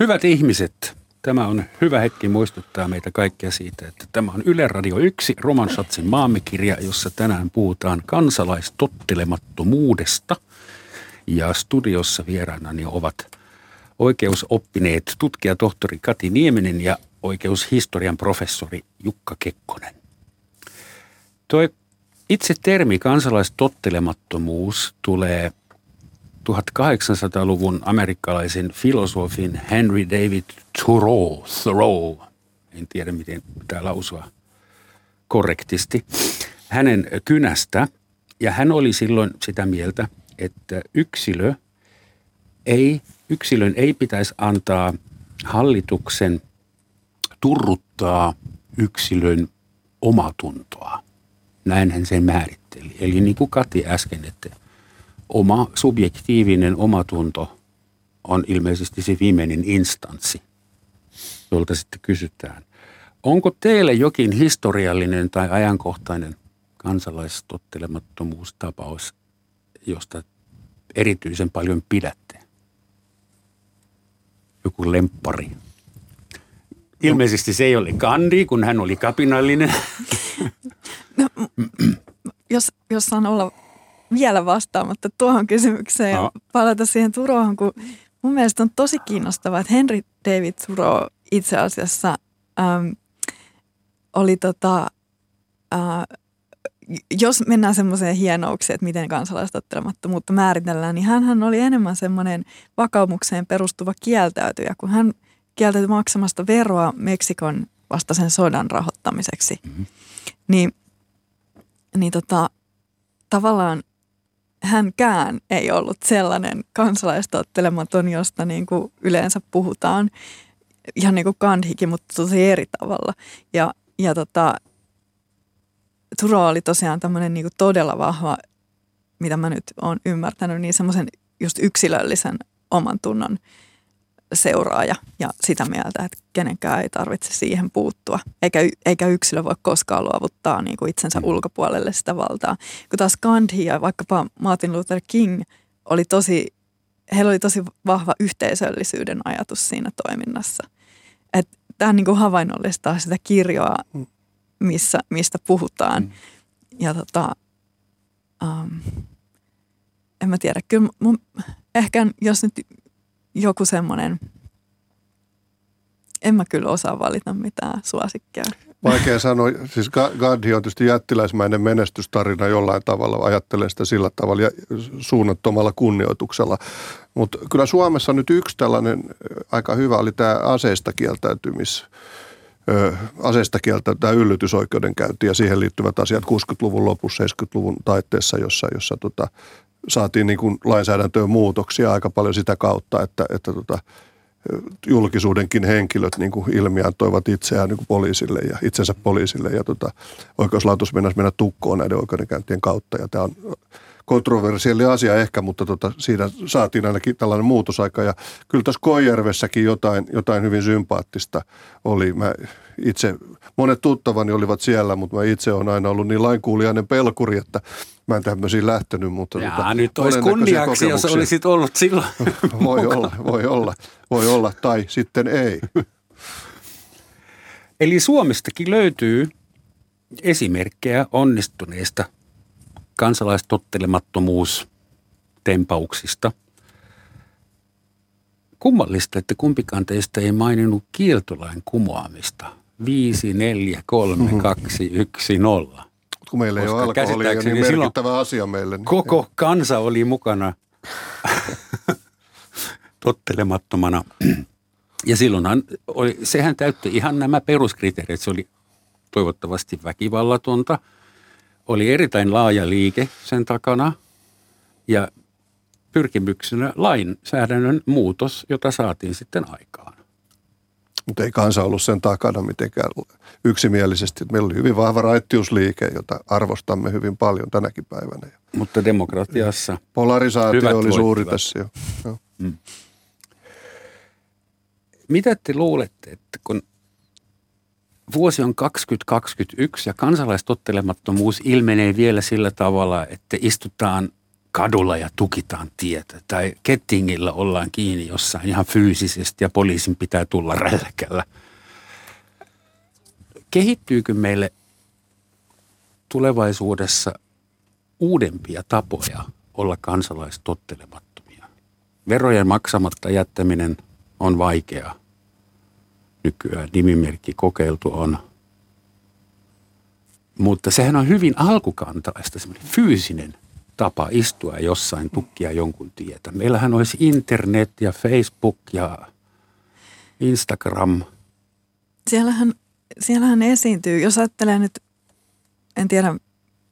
Hyvät ihmiset, tämä on hyvä hetki muistuttaa meitä kaikkia siitä, että tämä on Yle Radio 1 Roman Schatzin maamikirja, jossa tänään puhutaan kansalaistottelemattomuudesta. Ja studiossa vieraanani ovat oikeusoppineet tutkija tohtori Kati Nieminen ja oikeushistorian professori Jukka Kekkonen. Toi itse termi kansalaistottelemattomuus tulee 1800-luvun amerikkalaisen filosofin Henry David Thoreau, Thoreau, en tiedä miten tämä lausua korrektisti, hänen kynästä. Ja hän oli silloin sitä mieltä, että yksilö ei, yksilön ei pitäisi antaa hallituksen turruttaa yksilön omatuntoa. Näin hän sen määritteli. Eli niin kuin Kati äsken, että oma subjektiivinen omatunto on ilmeisesti se viimeinen instanssi, jolta sitten kysytään. Onko teille jokin historiallinen tai ajankohtainen kansalaistottelemattomuustapaus, josta erityisen paljon pidätte? Joku lemppari. Ilmeisesti se ei ole Gandhi, kun hän oli kapinallinen. No, jos, jos saan olla vielä vastaamatta tuohon kysymykseen ja palata siihen Turoon, kun mun mielestä on tosi kiinnostavaa, että Henry David Turo itse asiassa äm, oli tota, ä, jos mennään semmoiseen hienoukseen, että miten kansalaistottelemattomuutta määritellään, niin hän oli enemmän semmoinen vakaumukseen perustuva kieltäytyjä, kun hän kieltäytyi maksamasta veroa Meksikon vastaisen sodan rahoittamiseksi. Mm-hmm. Niin, niin tota, tavallaan hänkään ei ollut sellainen kansalaistottelematon, josta niin kuin yleensä puhutaan. Ihan niin kuin Kandhikin, mutta tosi eri tavalla. Ja, ja tota, Turo oli tosiaan tämmöinen niin kuin todella vahva, mitä mä nyt oon ymmärtänyt, niin semmoisen just yksilöllisen oman tunnon seuraaja ja sitä mieltä, että kenenkään ei tarvitse siihen puuttua. Eikä, eikä yksilö voi koskaan luovuttaa niin kuin itsensä mm. ulkopuolelle sitä valtaa. Kun taas Gandhi ja vaikkapa Martin Luther King oli tosi, heillä oli tosi vahva yhteisöllisyyden ajatus siinä toiminnassa. Tämä niin kuin havainnollistaa sitä kirjoa, mm. missä, mistä puhutaan. Mm. Ja tota, um, en mä tiedä, kyllä mun, ehkä jos nyt joku semmoinen, en mä kyllä osaa valita mitään suosikkia. Vaikea sanoa. Siis Gandhi on tietysti jättiläismäinen menestystarina jollain tavalla. Ajattelen sitä sillä tavalla ja suunnattomalla kunnioituksella. Mutta kyllä Suomessa nyt yksi tällainen aika hyvä oli tämä aseista kieltäytymis aseista kieltä tämä yllytysoikeudenkäynti ja siihen liittyvät asiat 60-luvun lopussa, 70-luvun taitteessa, jossa, jossa tota, saatiin niin kuin lainsäädäntöön muutoksia aika paljon sitä kautta, että, että tota, julkisuudenkin henkilöt niin kuin ilmiantoivat itseään niin kuin poliisille ja itsensä poliisille ja tota, oikeuslaitos mennäisi mennä tukkoon näiden oikeudenkäyntien kautta ja tämä on kontroversielli asia ehkä, mutta tota, siinä saatiin ainakin tällainen muutosaika. Ja kyllä tässä Koijärvessäkin jotain, jotain hyvin sympaattista oli. Mä itse, monet tuttavani olivat siellä, mutta mä itse olen aina ollut niin lainkuulijainen pelkuri, että mä en tämmöisiin lähtenyt. Mutta Jaa, tota, nyt olisi kunniaksi, jos olisit ollut silloin Voi olla, voi olla, voi olla, tai sitten ei. Eli Suomestakin löytyy esimerkkejä onnistuneista kansalaistottelemattomuus tempauksista. Kummallista, että kumpikaan teistä ei maininnut kieltolain kumoamista. 5, 4, 3, 2, 1, 0. Kun meillä ei ole alkoholia, niin merkittävä asia meille. Niin koko kansa oli mukana tottelemattomana. Ja silloinhan oli, sehän täytti ihan nämä peruskriteerit. Se oli toivottavasti väkivallatonta – oli erittäin laaja liike sen takana ja pyrkimyksenä lainsäädännön muutos, jota saatiin sitten aikaan. Mutta ei kansa ollut sen takana mitenkään yksimielisesti. Meillä oli hyvin vahva raittiusliike, jota arvostamme hyvin paljon tänäkin päivänä. Mutta demokratiassa Polarisaatio oli suuri tässä jo. jo. Mm. Mitä te luulette, että kun vuosi on 2021 ja kansalaistottelemattomuus ilmenee vielä sillä tavalla, että istutaan kadulla ja tukitaan tietä. Tai kettingillä ollaan kiinni jossain ihan fyysisesti ja poliisin pitää tulla rälkällä. Kehittyykö meille tulevaisuudessa uudempia tapoja olla kansalaistottelemattomia? Verojen maksamatta jättäminen on vaikeaa nykyään nimimerkki kokeiltu on. Mutta sehän on hyvin alkukantaista, semmoinen fyysinen tapa istua jossain tukkia jonkun tietä. Meillähän olisi internet ja Facebook ja Instagram. Siellähän, siellähän esiintyy, jos ajattelee nyt, en tiedä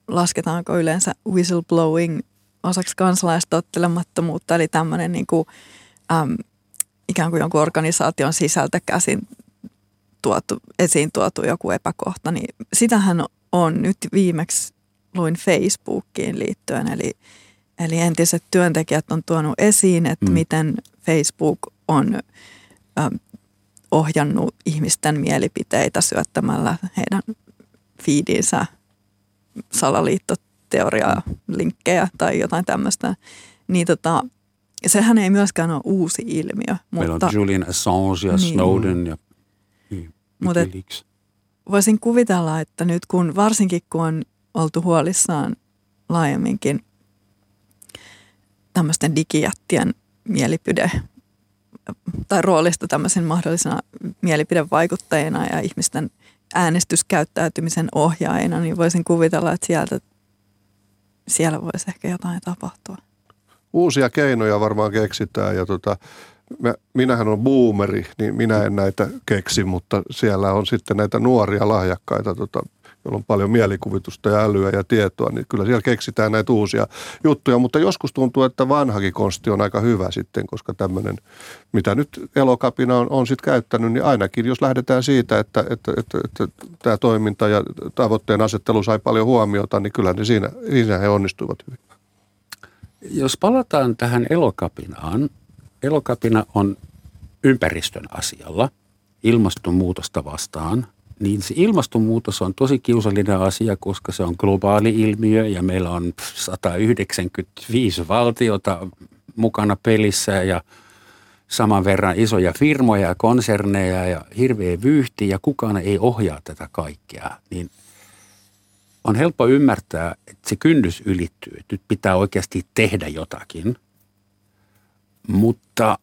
lasketaanko yleensä whistleblowing osaksi kansalaistottelemattomuutta, eli tämmöinen niin kuin, äm, ikään kuin jonkun organisaation sisältä käsin tuotu, esiin tuotu joku epäkohta, niin sitähän on nyt viimeksi luin Facebookiin liittyen, eli, eli entiset työntekijät on tuonut esiin, että mm. miten Facebook on ö, ohjannut ihmisten mielipiteitä syöttämällä heidän feedinsä salaliittoteoriaa, linkkejä tai jotain tämmöistä. Niin tota, sehän ei myöskään ole uusi ilmiö. Meillä mutta, on Julian Assange ja niin, Snowden ja mutta voisin kuvitella, että nyt kun varsinkin kun on huolissaan laajemminkin tämmöisten digijättien mielipide tai roolista tämmöisen mahdollisena mielipidevaikuttajina ja ihmisten äänestyskäyttäytymisen ohjaajina, niin voisin kuvitella, että sieltä, siellä voisi ehkä jotain tapahtua. Uusia keinoja varmaan keksitään ja tota, mä, minähän on boomeri, niin minä en näitä keksi, mutta siellä on sitten näitä nuoria lahjakkaita, tota, joilla on paljon mielikuvitusta ja älyä ja tietoa, niin kyllä siellä keksitään näitä uusia juttuja. Mutta joskus tuntuu, että vanhakin konsti on aika hyvä sitten, koska tämmöinen, mitä nyt elokapina on, on sitten käyttänyt, niin ainakin jos lähdetään siitä, että, että, että, että tämä toiminta ja tavoitteen asettelu sai paljon huomiota, niin kyllä ne siinä, siinä he onnistuivat hyvin. Jos palataan tähän elokapinaan, Elokapina on ympäristön asialla, ilmastonmuutosta vastaan, niin se ilmastonmuutos on tosi kiusallinen asia, koska se on globaali ilmiö ja meillä on 195 valtiota mukana pelissä ja saman verran isoja firmoja ja konserneja ja hirveä vyyhti ja kukaan ei ohjaa tätä kaikkea, niin on helppo ymmärtää, että se kynnys ylittyy, nyt pitää oikeasti tehdä jotakin. Mutta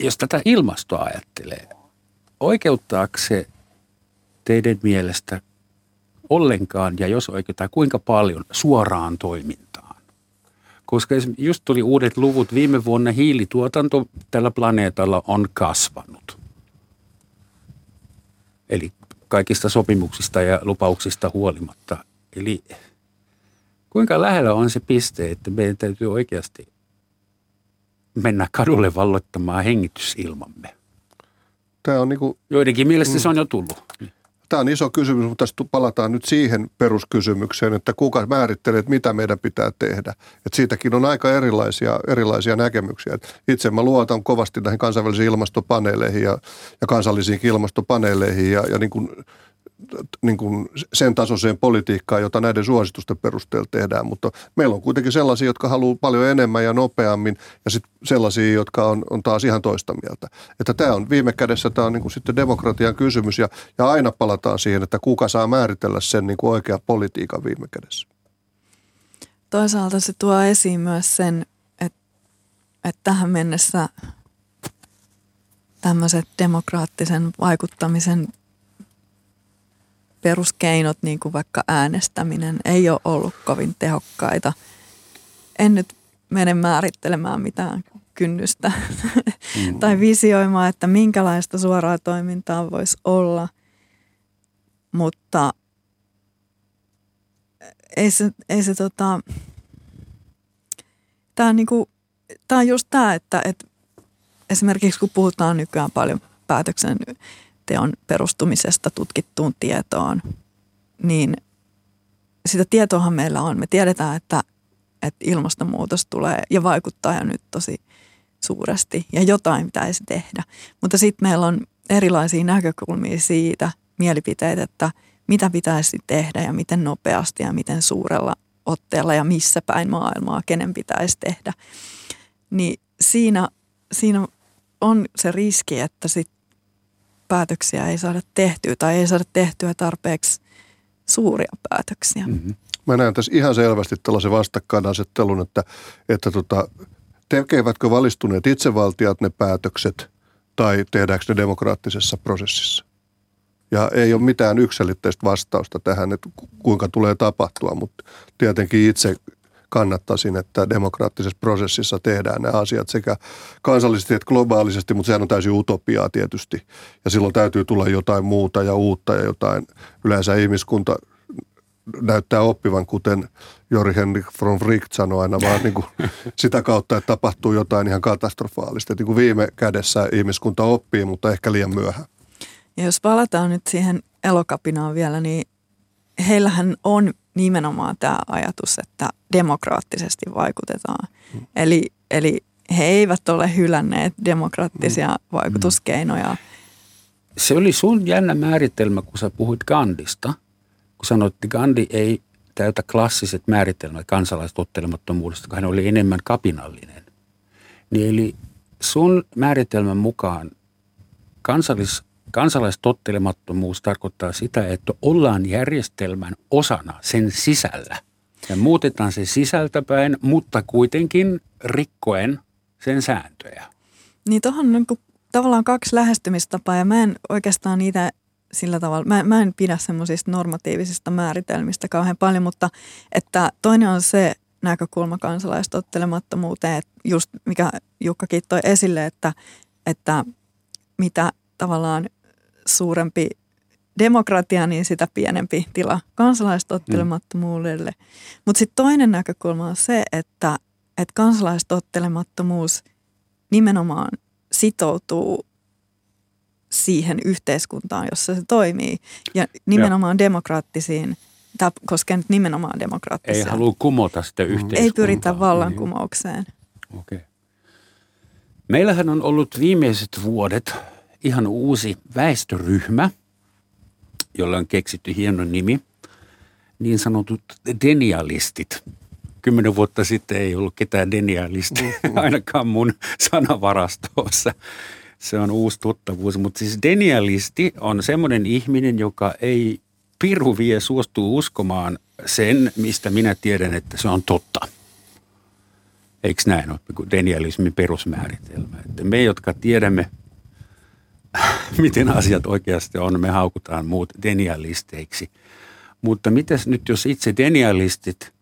jos tätä ilmastoa ajattelee, oikeuttaako se teidän mielestä ollenkaan ja jos oikeuttaa kuinka paljon suoraan toimintaan? Koska just tuli uudet luvut, viime vuonna hiilituotanto tällä planeetalla on kasvanut. Eli kaikista sopimuksista ja lupauksista huolimatta. Eli kuinka lähellä on se piste, että meidän täytyy oikeasti mennä kadulle valloittamaan hengitysilmamme? Tämä on niin kuin, Joidenkin mielestä mm. se on jo tullut. Tämä on iso kysymys, mutta tässä palataan nyt siihen peruskysymykseen, että kuka määrittelee, että mitä meidän pitää tehdä. Että siitäkin on aika erilaisia, erilaisia näkemyksiä. Itse mä luotan kovasti näihin kansainvälisiin ilmastopaneeleihin ja, ja kansallisiin ilmastopaneeleihin ja, ja niin kuin niin kuin sen tasoiseen politiikkaan, jota näiden suositusten perusteella tehdään, mutta meillä on kuitenkin sellaisia, jotka haluaa paljon enemmän ja nopeammin ja sitten sellaisia, jotka on, on taas ihan toista mieltä. Että tämä on viime kädessä tämä on niin kuin sitten demokratian kysymys ja, ja aina palataan siihen, että kuka saa määritellä sen niin kuin oikea politiikan viime kädessä. Toisaalta se tuo esiin myös sen, että, että tähän mennessä tämmöiset demokraattisen vaikuttamisen peruskeinot, niin kuin vaikka äänestäminen, ei ole ollut kovin tehokkaita. En nyt mene määrittelemään mitään kynnystä mm. tai visioimaan, että minkälaista suoraa toimintaa voisi olla, mutta ei se, ei se tota, tämä on, niinku, tää on just tämä, että, että esimerkiksi kun puhutaan nykyään paljon päätöksen teon perustumisesta tutkittuun tietoon, niin sitä tietoahan meillä on. Me tiedetään, että, että ilmastonmuutos tulee ja vaikuttaa jo nyt tosi suuresti ja jotain pitäisi tehdä. Mutta sitten meillä on erilaisia näkökulmia siitä, mielipiteitä, että mitä pitäisi tehdä ja miten nopeasti ja miten suurella otteella ja missä päin maailmaa, kenen pitäisi tehdä. Niin siinä, siinä on se riski, että sit päätöksiä ei saada tehtyä tai ei saada tehtyä tarpeeksi suuria päätöksiä. Mm-hmm. Mä näen tässä ihan selvästi tällaisen vastakkainasettelun, että, että tota, tekevätkö valistuneet itsevaltiat ne päätökset tai tehdäänkö ne demokraattisessa prosessissa. Ja ei ole mitään yksilitteistä vastausta tähän, että kuinka tulee tapahtua, mutta tietenkin itse kannattaisin, että demokraattisessa prosessissa tehdään nämä asiat sekä kansallisesti että globaalisesti, mutta sehän on täysin utopiaa tietysti. Ja silloin täytyy tulla jotain muuta ja uutta ja jotain. Yleensä ihmiskunta näyttää oppivan, kuten Jori Henrik von Fricht sanoi aina, vaan niin kuin sitä kautta, että tapahtuu jotain ihan katastrofaalista. Että niin kuin viime kädessä ihmiskunta oppii, mutta ehkä liian myöhään. Ja jos palataan nyt siihen elokapinaan vielä, niin heillähän on nimenomaan tämä ajatus, että demokraattisesti vaikutetaan. Mm. Eli, eli he eivät ole hylänneet demokraattisia mm. vaikutuskeinoja. Se oli sun jännä määritelmä, kun sä puhuit Gandista. Kun sanoit, että Gandhi ei täytä klassiset määritelmät kansalaistottelemattomuudesta, kun hän oli enemmän kapinallinen. Niin eli sun määritelmän mukaan kansallis Kansalaistottelemattomuus tarkoittaa sitä, että ollaan järjestelmän osana sen sisällä. Ja muutetaan se sisältäpäin, mutta kuitenkin rikkoen sen sääntöjä. Niin tuohon on niin tavallaan kaksi lähestymistapaa ja mä en oikeastaan niitä sillä tavalla, mä, mä en pidä semmoisista normatiivisista määritelmistä kauhean paljon, mutta että toinen on se näkökulma kansalaistottelemattomuuteen, että just mikä Jukkakin toi esille, että, että mitä tavallaan suurempi demokratia, niin sitä pienempi tila kansalaistottelemattomuudelle. Mm. Mutta sitten toinen näkökulma on se, että, että kansalaistottelemattomuus nimenomaan sitoutuu siihen yhteiskuntaan, jossa se toimii. Ja nimenomaan ja. demokraattisiin, tämä koskee nyt nimenomaan demokraattisia. Ei halua kumota sitä yhteiskuntaa. Ei pyritä vallankumoukseen. Okei. Okay. Meillähän on ollut viimeiset vuodet ihan uusi väestöryhmä, jolla on keksitty hieno nimi, niin sanotut denialistit. Kymmenen vuotta sitten ei ollut ketään denialistia, mm-hmm. ainakaan mun sanavarastossa. Se on uusi tuttavuus, mutta siis denialisti on semmoinen ihminen, joka ei piru vie suostuu uskomaan sen, mistä minä tiedän, että se on totta. Eikö näin ole denialismin perusmääritelmä? Että me, jotka tiedämme, miten asiat oikeasti on, me haukutaan muut denialisteiksi. Mutta mitäs nyt, jos itse denialistit,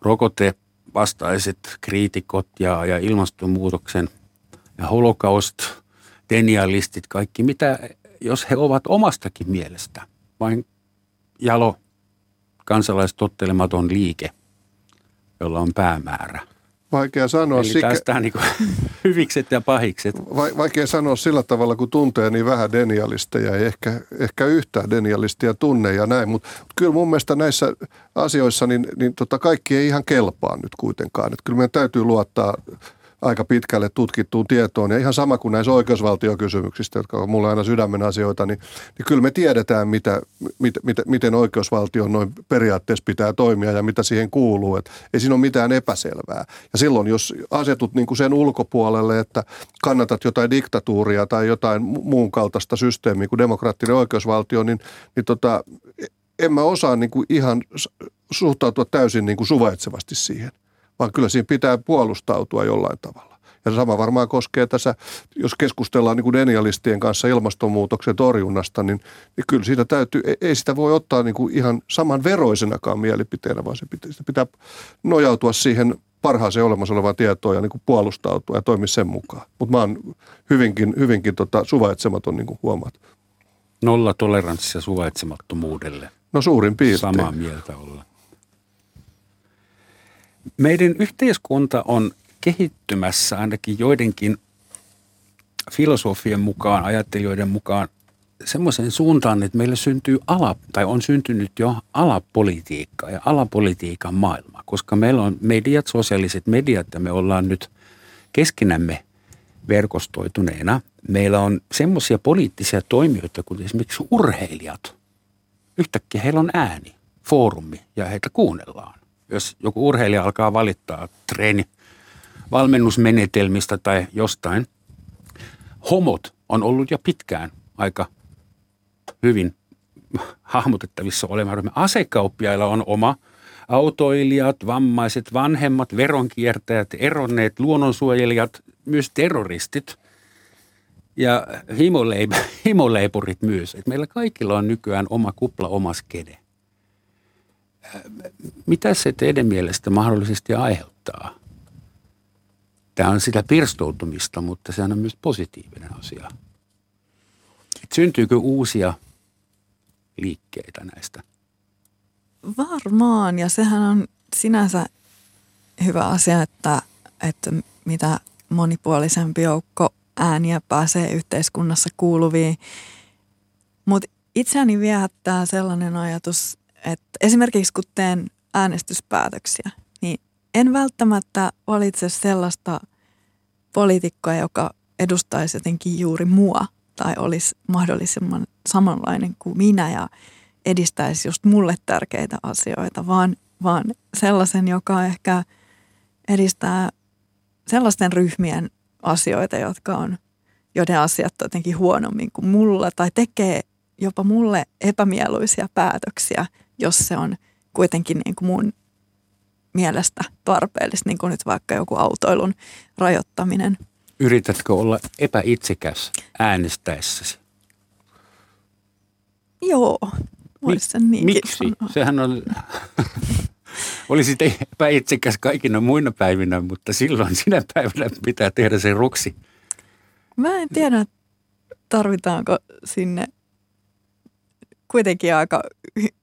rokotevastaiset kriitikot ja, ja ilmastonmuutoksen ja holokaust, denialistit, kaikki, mitä, jos he ovat omastakin mielestä vain jalo kansalaistottelematon liike, jolla on päämäärä – Vaikea sanoa. Eli tästä niin hyvikset ja pahikset. Va- vaikea sanoa sillä tavalla, kun tuntee niin vähän denialisteja, ei ehkä, ehkä yhtään denialistia tunne ja näin. Mutta mut kyllä mun mielestä näissä asioissa niin, niin tota kaikki ei ihan kelpaa nyt kuitenkaan. Et kyllä meidän täytyy luottaa aika pitkälle tutkittuun tietoon. Ja ihan sama kuin näissä oikeusvaltiokysymyksistä, jotka on mulle aina sydämen asioita, niin, niin kyllä me tiedetään, mitä, mit, mit, miten oikeusvaltio noin periaatteessa pitää toimia ja mitä siihen kuuluu. Et ei siinä ole mitään epäselvää. Ja silloin, jos asetut niin kuin sen ulkopuolelle, että kannatat jotain diktatuuria tai jotain muun kaltaista systeemiä kuin demokraattinen oikeusvaltio, niin, niin tota, en mä osaa niin kuin ihan suhtautua täysin niin kuin suvaitsevasti siihen – vaan kyllä siinä pitää puolustautua jollain tavalla. Ja sama varmaan koskee tässä, jos keskustellaan niin kuin denialistien kanssa ilmastonmuutoksen torjunnasta, niin, niin kyllä siitä täytyy, ei sitä voi ottaa niin kuin ihan saman veroisenakaan mielipiteenä, vaan se pitää, sitä pitää nojautua siihen parhaaseen olemassa olevaan tietoon ja niin kuin puolustautua ja toimia sen mukaan. Mutta mä oon hyvinkin, hyvinkin tota, suvaitsematon, niin kuin huomaat. Nolla toleranssia suvaitsemattomuudelle. No suurin piirtein. Samaa mieltä olla. Meidän yhteiskunta on kehittymässä ainakin joidenkin filosofien mukaan, ajattelijoiden mukaan semmoiseen suuntaan, että meillä syntyy ala, tai on syntynyt jo alapolitiikka ja alapolitiikan maailma, koska meillä on mediat, sosiaaliset mediat ja me ollaan nyt keskenämme verkostoituneena. Meillä on semmoisia poliittisia toimijoita kuin esimerkiksi urheilijat. Yhtäkkiä heillä on ääni, foorumi ja heitä kuunnellaan jos joku urheilija alkaa valittaa treeni valmennusmenetelmistä tai jostain. Homot on ollut jo pitkään aika hyvin hahmotettavissa oleva Asekauppiailla on oma autoilijat, vammaiset, vanhemmat, veronkiertäjät, eronneet, luonnonsuojelijat, myös terroristit ja himoleipurit myös. Et meillä kaikilla on nykyään oma kupla, oma skede mitä se teidän mielestä mahdollisesti aiheuttaa? Tämä on sitä pirstoutumista, mutta sehän on myös positiivinen asia. Et syntyykö uusia liikkeitä näistä? Varmaan, ja sehän on sinänsä hyvä asia, että, että mitä monipuolisempi joukko ääniä pääsee yhteiskunnassa kuuluviin. Mutta itseäni viehättää sellainen ajatus, että esimerkiksi kun teen äänestyspäätöksiä, niin en välttämättä valitse sellaista poliitikkoa, joka edustaisi jotenkin juuri mua tai olisi mahdollisimman samanlainen kuin minä ja edistäisi just mulle tärkeitä asioita, vaan, vaan sellaisen, joka ehkä edistää sellaisten ryhmien asioita, jotka on, joiden asiat jotenkin huonommin kuin mulla tai tekee jopa mulle epämieluisia päätöksiä – jos se on kuitenkin niin kuin mun mielestä tarpeellista, niin kuin nyt vaikka joku autoilun rajoittaminen. Yritätkö olla epäitsekäs äänestäessäsi? Joo, voisi sen niinkin Miksi? Sanoa. Sehän on, olisi epäitsekäs kaikina muina päivinä, mutta silloin sinä päivänä pitää tehdä se ruksi. Mä en tiedä, tarvitaanko sinne kuitenkin aika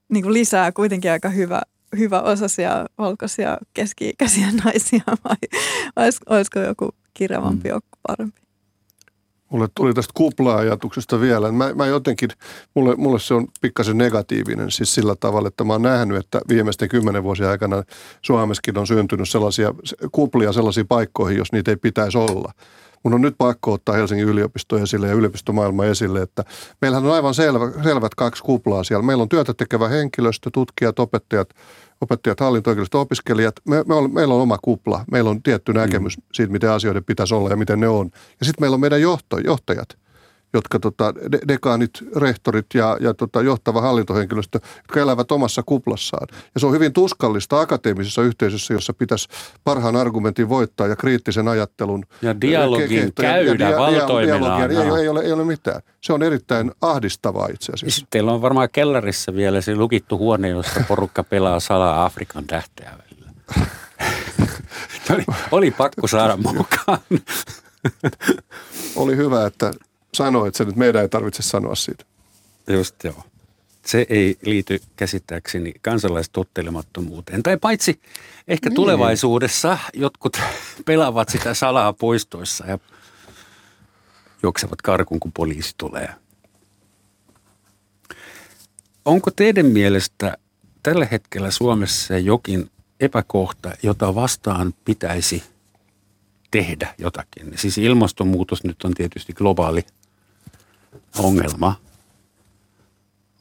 niin kuin lisää kuitenkin aika hyvä, hyvä osasia valkoisia keski-ikäisiä naisia vai olisiko, olisiko joku kirjavampi mm. joku parempi? Mulle tuli tästä kupla-ajatuksesta vielä. Mä, mä jotenkin, mulle, mulle se on pikkasen negatiivinen siis sillä tavalla, että mä oon nähnyt, että viimeisten kymmenen vuosien aikana Suomessakin on syntynyt sellaisia kuplia sellaisiin paikkoihin, jos niitä ei pitäisi olla mun on nyt pakko ottaa Helsingin yliopisto esille ja yliopistomaailma esille, että meillähän on aivan selvä, selvät kaksi kuplaa siellä. Meillä on työtä tekevä henkilöstö, tutkijat, opettajat, opettajat, hallinto opiskelijat. Me, me on, meillä on oma kupla, meillä on tietty näkemys mm. siitä, miten asioiden pitäisi olla ja miten ne on. Ja sitten meillä on meidän johto, johtajat – jotka tota, de- dekaanit, rehtorit ja, ja tota, johtava hallintohenkilöstö, jotka elävät omassa kuplassaan. Ja se on hyvin tuskallista akateemisessa yhteisössä, jossa pitäisi parhaan argumentin voittaa ja kriittisen ajattelun. Ja dialogin ke- käydä ja dia- valtoimenaan. Ei, ei, ole, ei ole mitään. Se on erittäin ahdistavaa itse asiassa. Sitten teillä on varmaan kellarissa vielä se lukittu huone, jossa porukka pelaa salaa Afrikan tähteä välillä. oli, oli pakko saada mukaan. oli hyvä, että sanoit sen, että meidän ei tarvitse sanoa siitä. Just joo. Se ei liity käsittääkseni kansalaistottelemattomuuteen. Tai paitsi ehkä niin. tulevaisuudessa jotkut pelaavat sitä salaa poistoissa ja juoksevat karkun, kun poliisi tulee. Onko teidän mielestä tällä hetkellä Suomessa jokin epäkohta, jota vastaan pitäisi tehdä jotakin? Siis ilmastonmuutos nyt on tietysti globaali ongelma.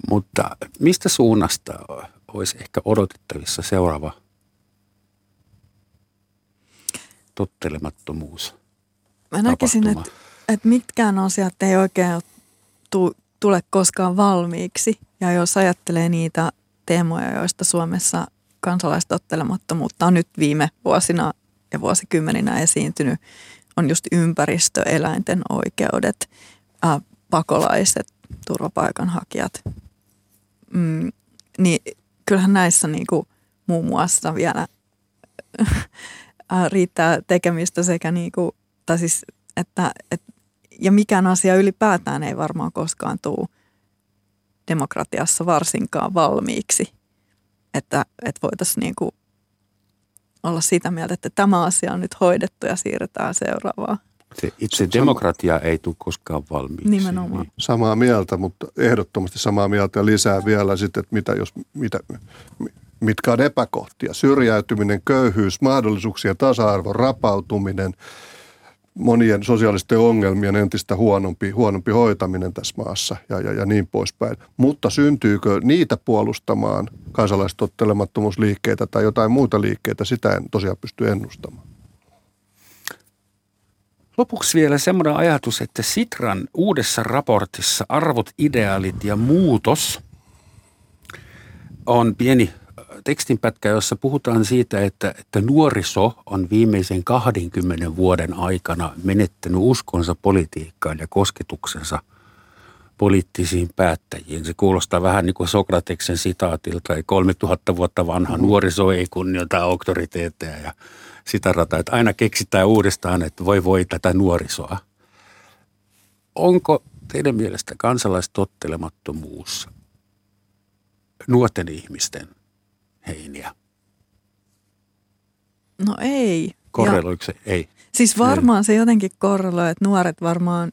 Mutta mistä suunnasta olisi ehkä odotettavissa seuraava tottelemattomuus? Mä näkisin, että, että mitkään asiat ei oikein tu, tule koskaan valmiiksi. Ja jos ajattelee niitä teemoja, joista Suomessa kansalaistottelemattomuutta on nyt viime vuosina ja vuosikymmeninä esiintynyt, on just ympäristö, eläinten oikeudet, pakolaiset, turvapaikanhakijat. Mm, niin kyllähän näissä niin kuin muun muassa vielä riittää tekemistä sekä niin kuin, tai siis, että, et, ja mikään asia ylipäätään ei varmaan koskaan tule demokratiassa varsinkaan valmiiksi. Että, että voitaisiin niin kuin olla sitä mieltä, että tämä asia on nyt hoidettu ja siirretään seuraavaan. Se itse demokratia ei tule koskaan valmiiksi. Nimenomaan. Niin. Samaa mieltä, mutta ehdottomasti samaa mieltä ja lisää vielä sitten, että mitä jos, mitä, mitkä on epäkohtia. Syrjäytyminen, köyhyys, mahdollisuuksien tasa-arvon rapautuminen, monien sosiaalisten ongelmien entistä huonompi, huonompi hoitaminen tässä maassa ja, ja, ja niin poispäin. Mutta syntyykö niitä puolustamaan kansalaistottelemattomuusliikkeitä tai jotain muuta liikkeitä, sitä en tosiaan pysty ennustamaan. Lopuksi vielä semmoinen ajatus, että Sitran uudessa raportissa Arvot, ideaalit ja muutos on pieni äh, tekstinpätkä, jossa puhutaan siitä, että, että nuoriso on viimeisen 20 vuoden aikana menettänyt uskonsa politiikkaan ja kosketuksensa poliittisiin päättäjiin. Se kuulostaa vähän niin kuin Sokrateksen sitaatilta, että 3000 vuotta vanha nuoriso ei kunnioita auktoriteetteja ja sitä rataa, että aina keksitään uudestaan, että voi voi tätä nuorisoa. Onko teidän mielestä kansalaistottelemattomuus nuorten ihmisten heiniä? No ei. Korreloiko se? Ei. Siis varmaan ei. se jotenkin korreloi, että nuoret varmaan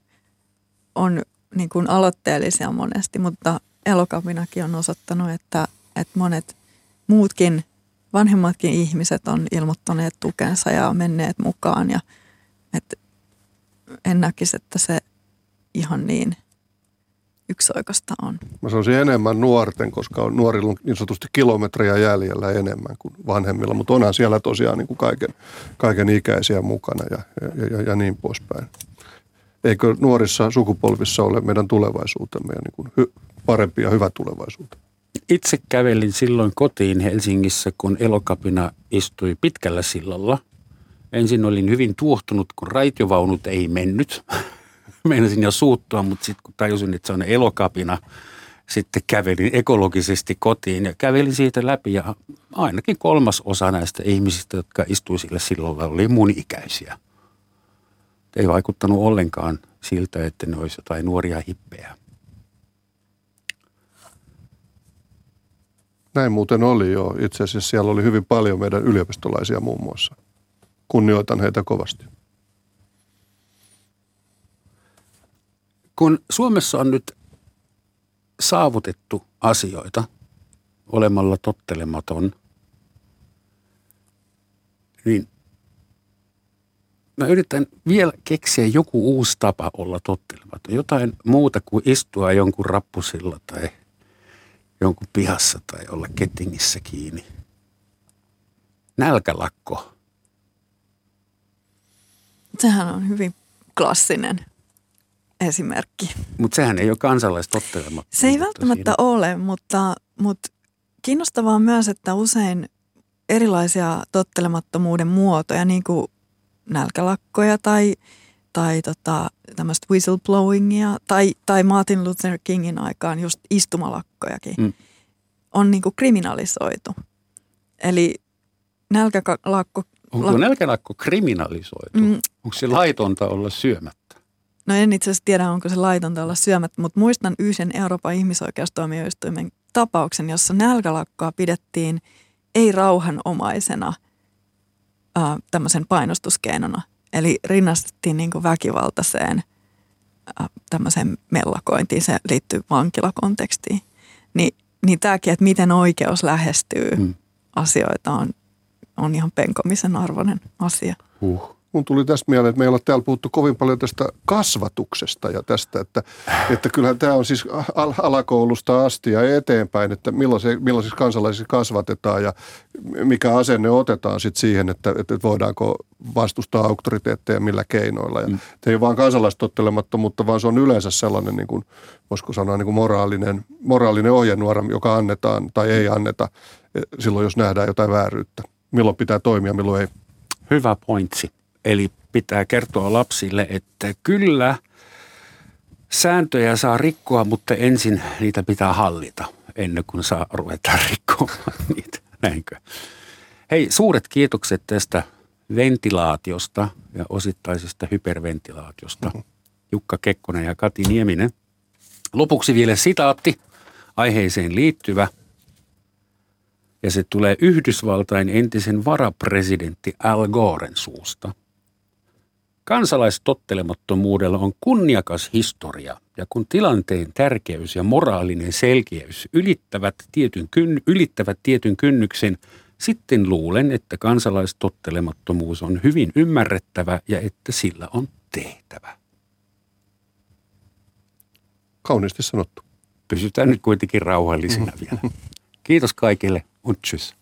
on niin kuin aloitteellisia monesti, mutta elokapinakin on osoittanut, että, että monet muutkin vanhemmatkin ihmiset on ilmoittaneet tukensa ja menneet mukaan. Ja, et en näkisi, että se ihan niin yksioikosta on. Mä sanoisin enemmän nuorten, koska on nuorilla on niin sanotusti kilometrejä jäljellä enemmän kuin vanhemmilla, mutta onhan siellä tosiaan niin kuin kaiken, kaiken ikäisiä mukana ja, ja, ja, ja niin poispäin. Eikö nuorissa sukupolvissa ole meidän tulevaisuutemme ja niin kuin hy, parempi ja hyvä tulevaisuutta? Itse kävelin silloin kotiin Helsingissä, kun elokapina istui pitkällä sillalla. Ensin olin hyvin tuohtunut, kun raitiovaunut ei mennyt. Meinasin jo suuttua, mutta sitten kun tajusin, että se on elokapina, sitten kävelin ekologisesti kotiin ja kävelin siitä läpi. Ja ainakin kolmas osa näistä ihmisistä, jotka istui sillä sillalla, oli mun ikäisiä. Ei vaikuttanut ollenkaan siltä, että ne olisivat jotain nuoria hippejä. Näin muuten oli jo. Itse asiassa siellä oli hyvin paljon meidän yliopistolaisia muun muassa. Kunnioitan heitä kovasti. Kun Suomessa on nyt saavutettu asioita olemalla tottelematon, niin mä yritän vielä keksiä joku uusi tapa olla tottelematon. Jotain muuta kuin istua jonkun rappusilla tai jonkun pihassa tai olla kettingissä kiinni. Nälkälakko. Sehän on hyvin klassinen esimerkki. Mutta sehän ei ole kansalaistottelemattomuutta. Se ei välttämättä siinä. ole, mutta, mutta kiinnostavaa on myös, että usein erilaisia tottelemattomuuden muotoja, niin kuin nälkälakkoja tai, tai tota, tämmöistä whistleblowingia tai, tai Martin Luther Kingin aikaan just istumalakkojakin mm. on niin kuin kriminalisoitu. Eli nälkälakko... Onko nälkälakko kriminalisoitu? Mm. Onko se laitonta olla syömättä? No en itse asiassa tiedä, onko se laitonta olla syömättä, mutta muistan yhden Euroopan ihmisoikeustuomioistuimen tapauksen, jossa nälkälakkoa pidettiin ei-rauhanomaisena – äh, tämmöisen painostuskeinona. Eli rinnastettiin niin kuin väkivaltaiseen äh, tämmöiseen mellakointiin, se liittyy vankilakontekstiin. Ni, niin tämäkin, että miten oikeus lähestyy hmm. asioita on, on ihan penkomisen arvoinen asia. Huh. Mun tuli tästä mieleen, että me ei ole täällä puhuttu kovin paljon tästä kasvatuksesta ja tästä, että, että kyllähän tämä on siis al- alakoulusta asti ja eteenpäin, että millaisia, millaisiksi kansalaisiksi kasvatetaan ja mikä asenne otetaan sitten siihen, että, että voidaanko vastustaa auktoriteetteja millä keinoilla. Ja mm. ei ole vaan kansalaistottelemattomuutta, vaan se on yleensä sellainen, niin kuin, voisiko sanoa, niin kuin moraalinen, moraalinen ohjenuora, joka annetaan tai ei anneta e, silloin, jos nähdään jotain vääryyttä. Milloin pitää toimia, milloin ei. Hyvä pointsi. Eli pitää kertoa lapsille, että kyllä sääntöjä saa rikkoa, mutta ensin niitä pitää hallita ennen kuin saa ruveta rikkomaan niitä. Näinkö? Hei, suuret kiitokset tästä ventilaatiosta ja osittaisesta hyperventilaatiosta. Mm-hmm. Jukka Kekkonen ja Kati Nieminen. Lopuksi vielä sitaatti aiheeseen liittyvä. Ja se tulee Yhdysvaltain entisen varapresidentti Al Goren suusta. Kansalaistottelemattomuudella on kunniakas historia, ja kun tilanteen tärkeys ja moraalinen selkeys ylittävät tietyn, kyn, ylittävät tietyn kynnyksen, sitten luulen, että kansalaistottelemattomuus on hyvin ymmärrettävä ja että sillä on tehtävä. Kauniisti sanottu. Pysytään nyt kuitenkin rauhallisina vielä. Kiitos kaikille. Tschüss.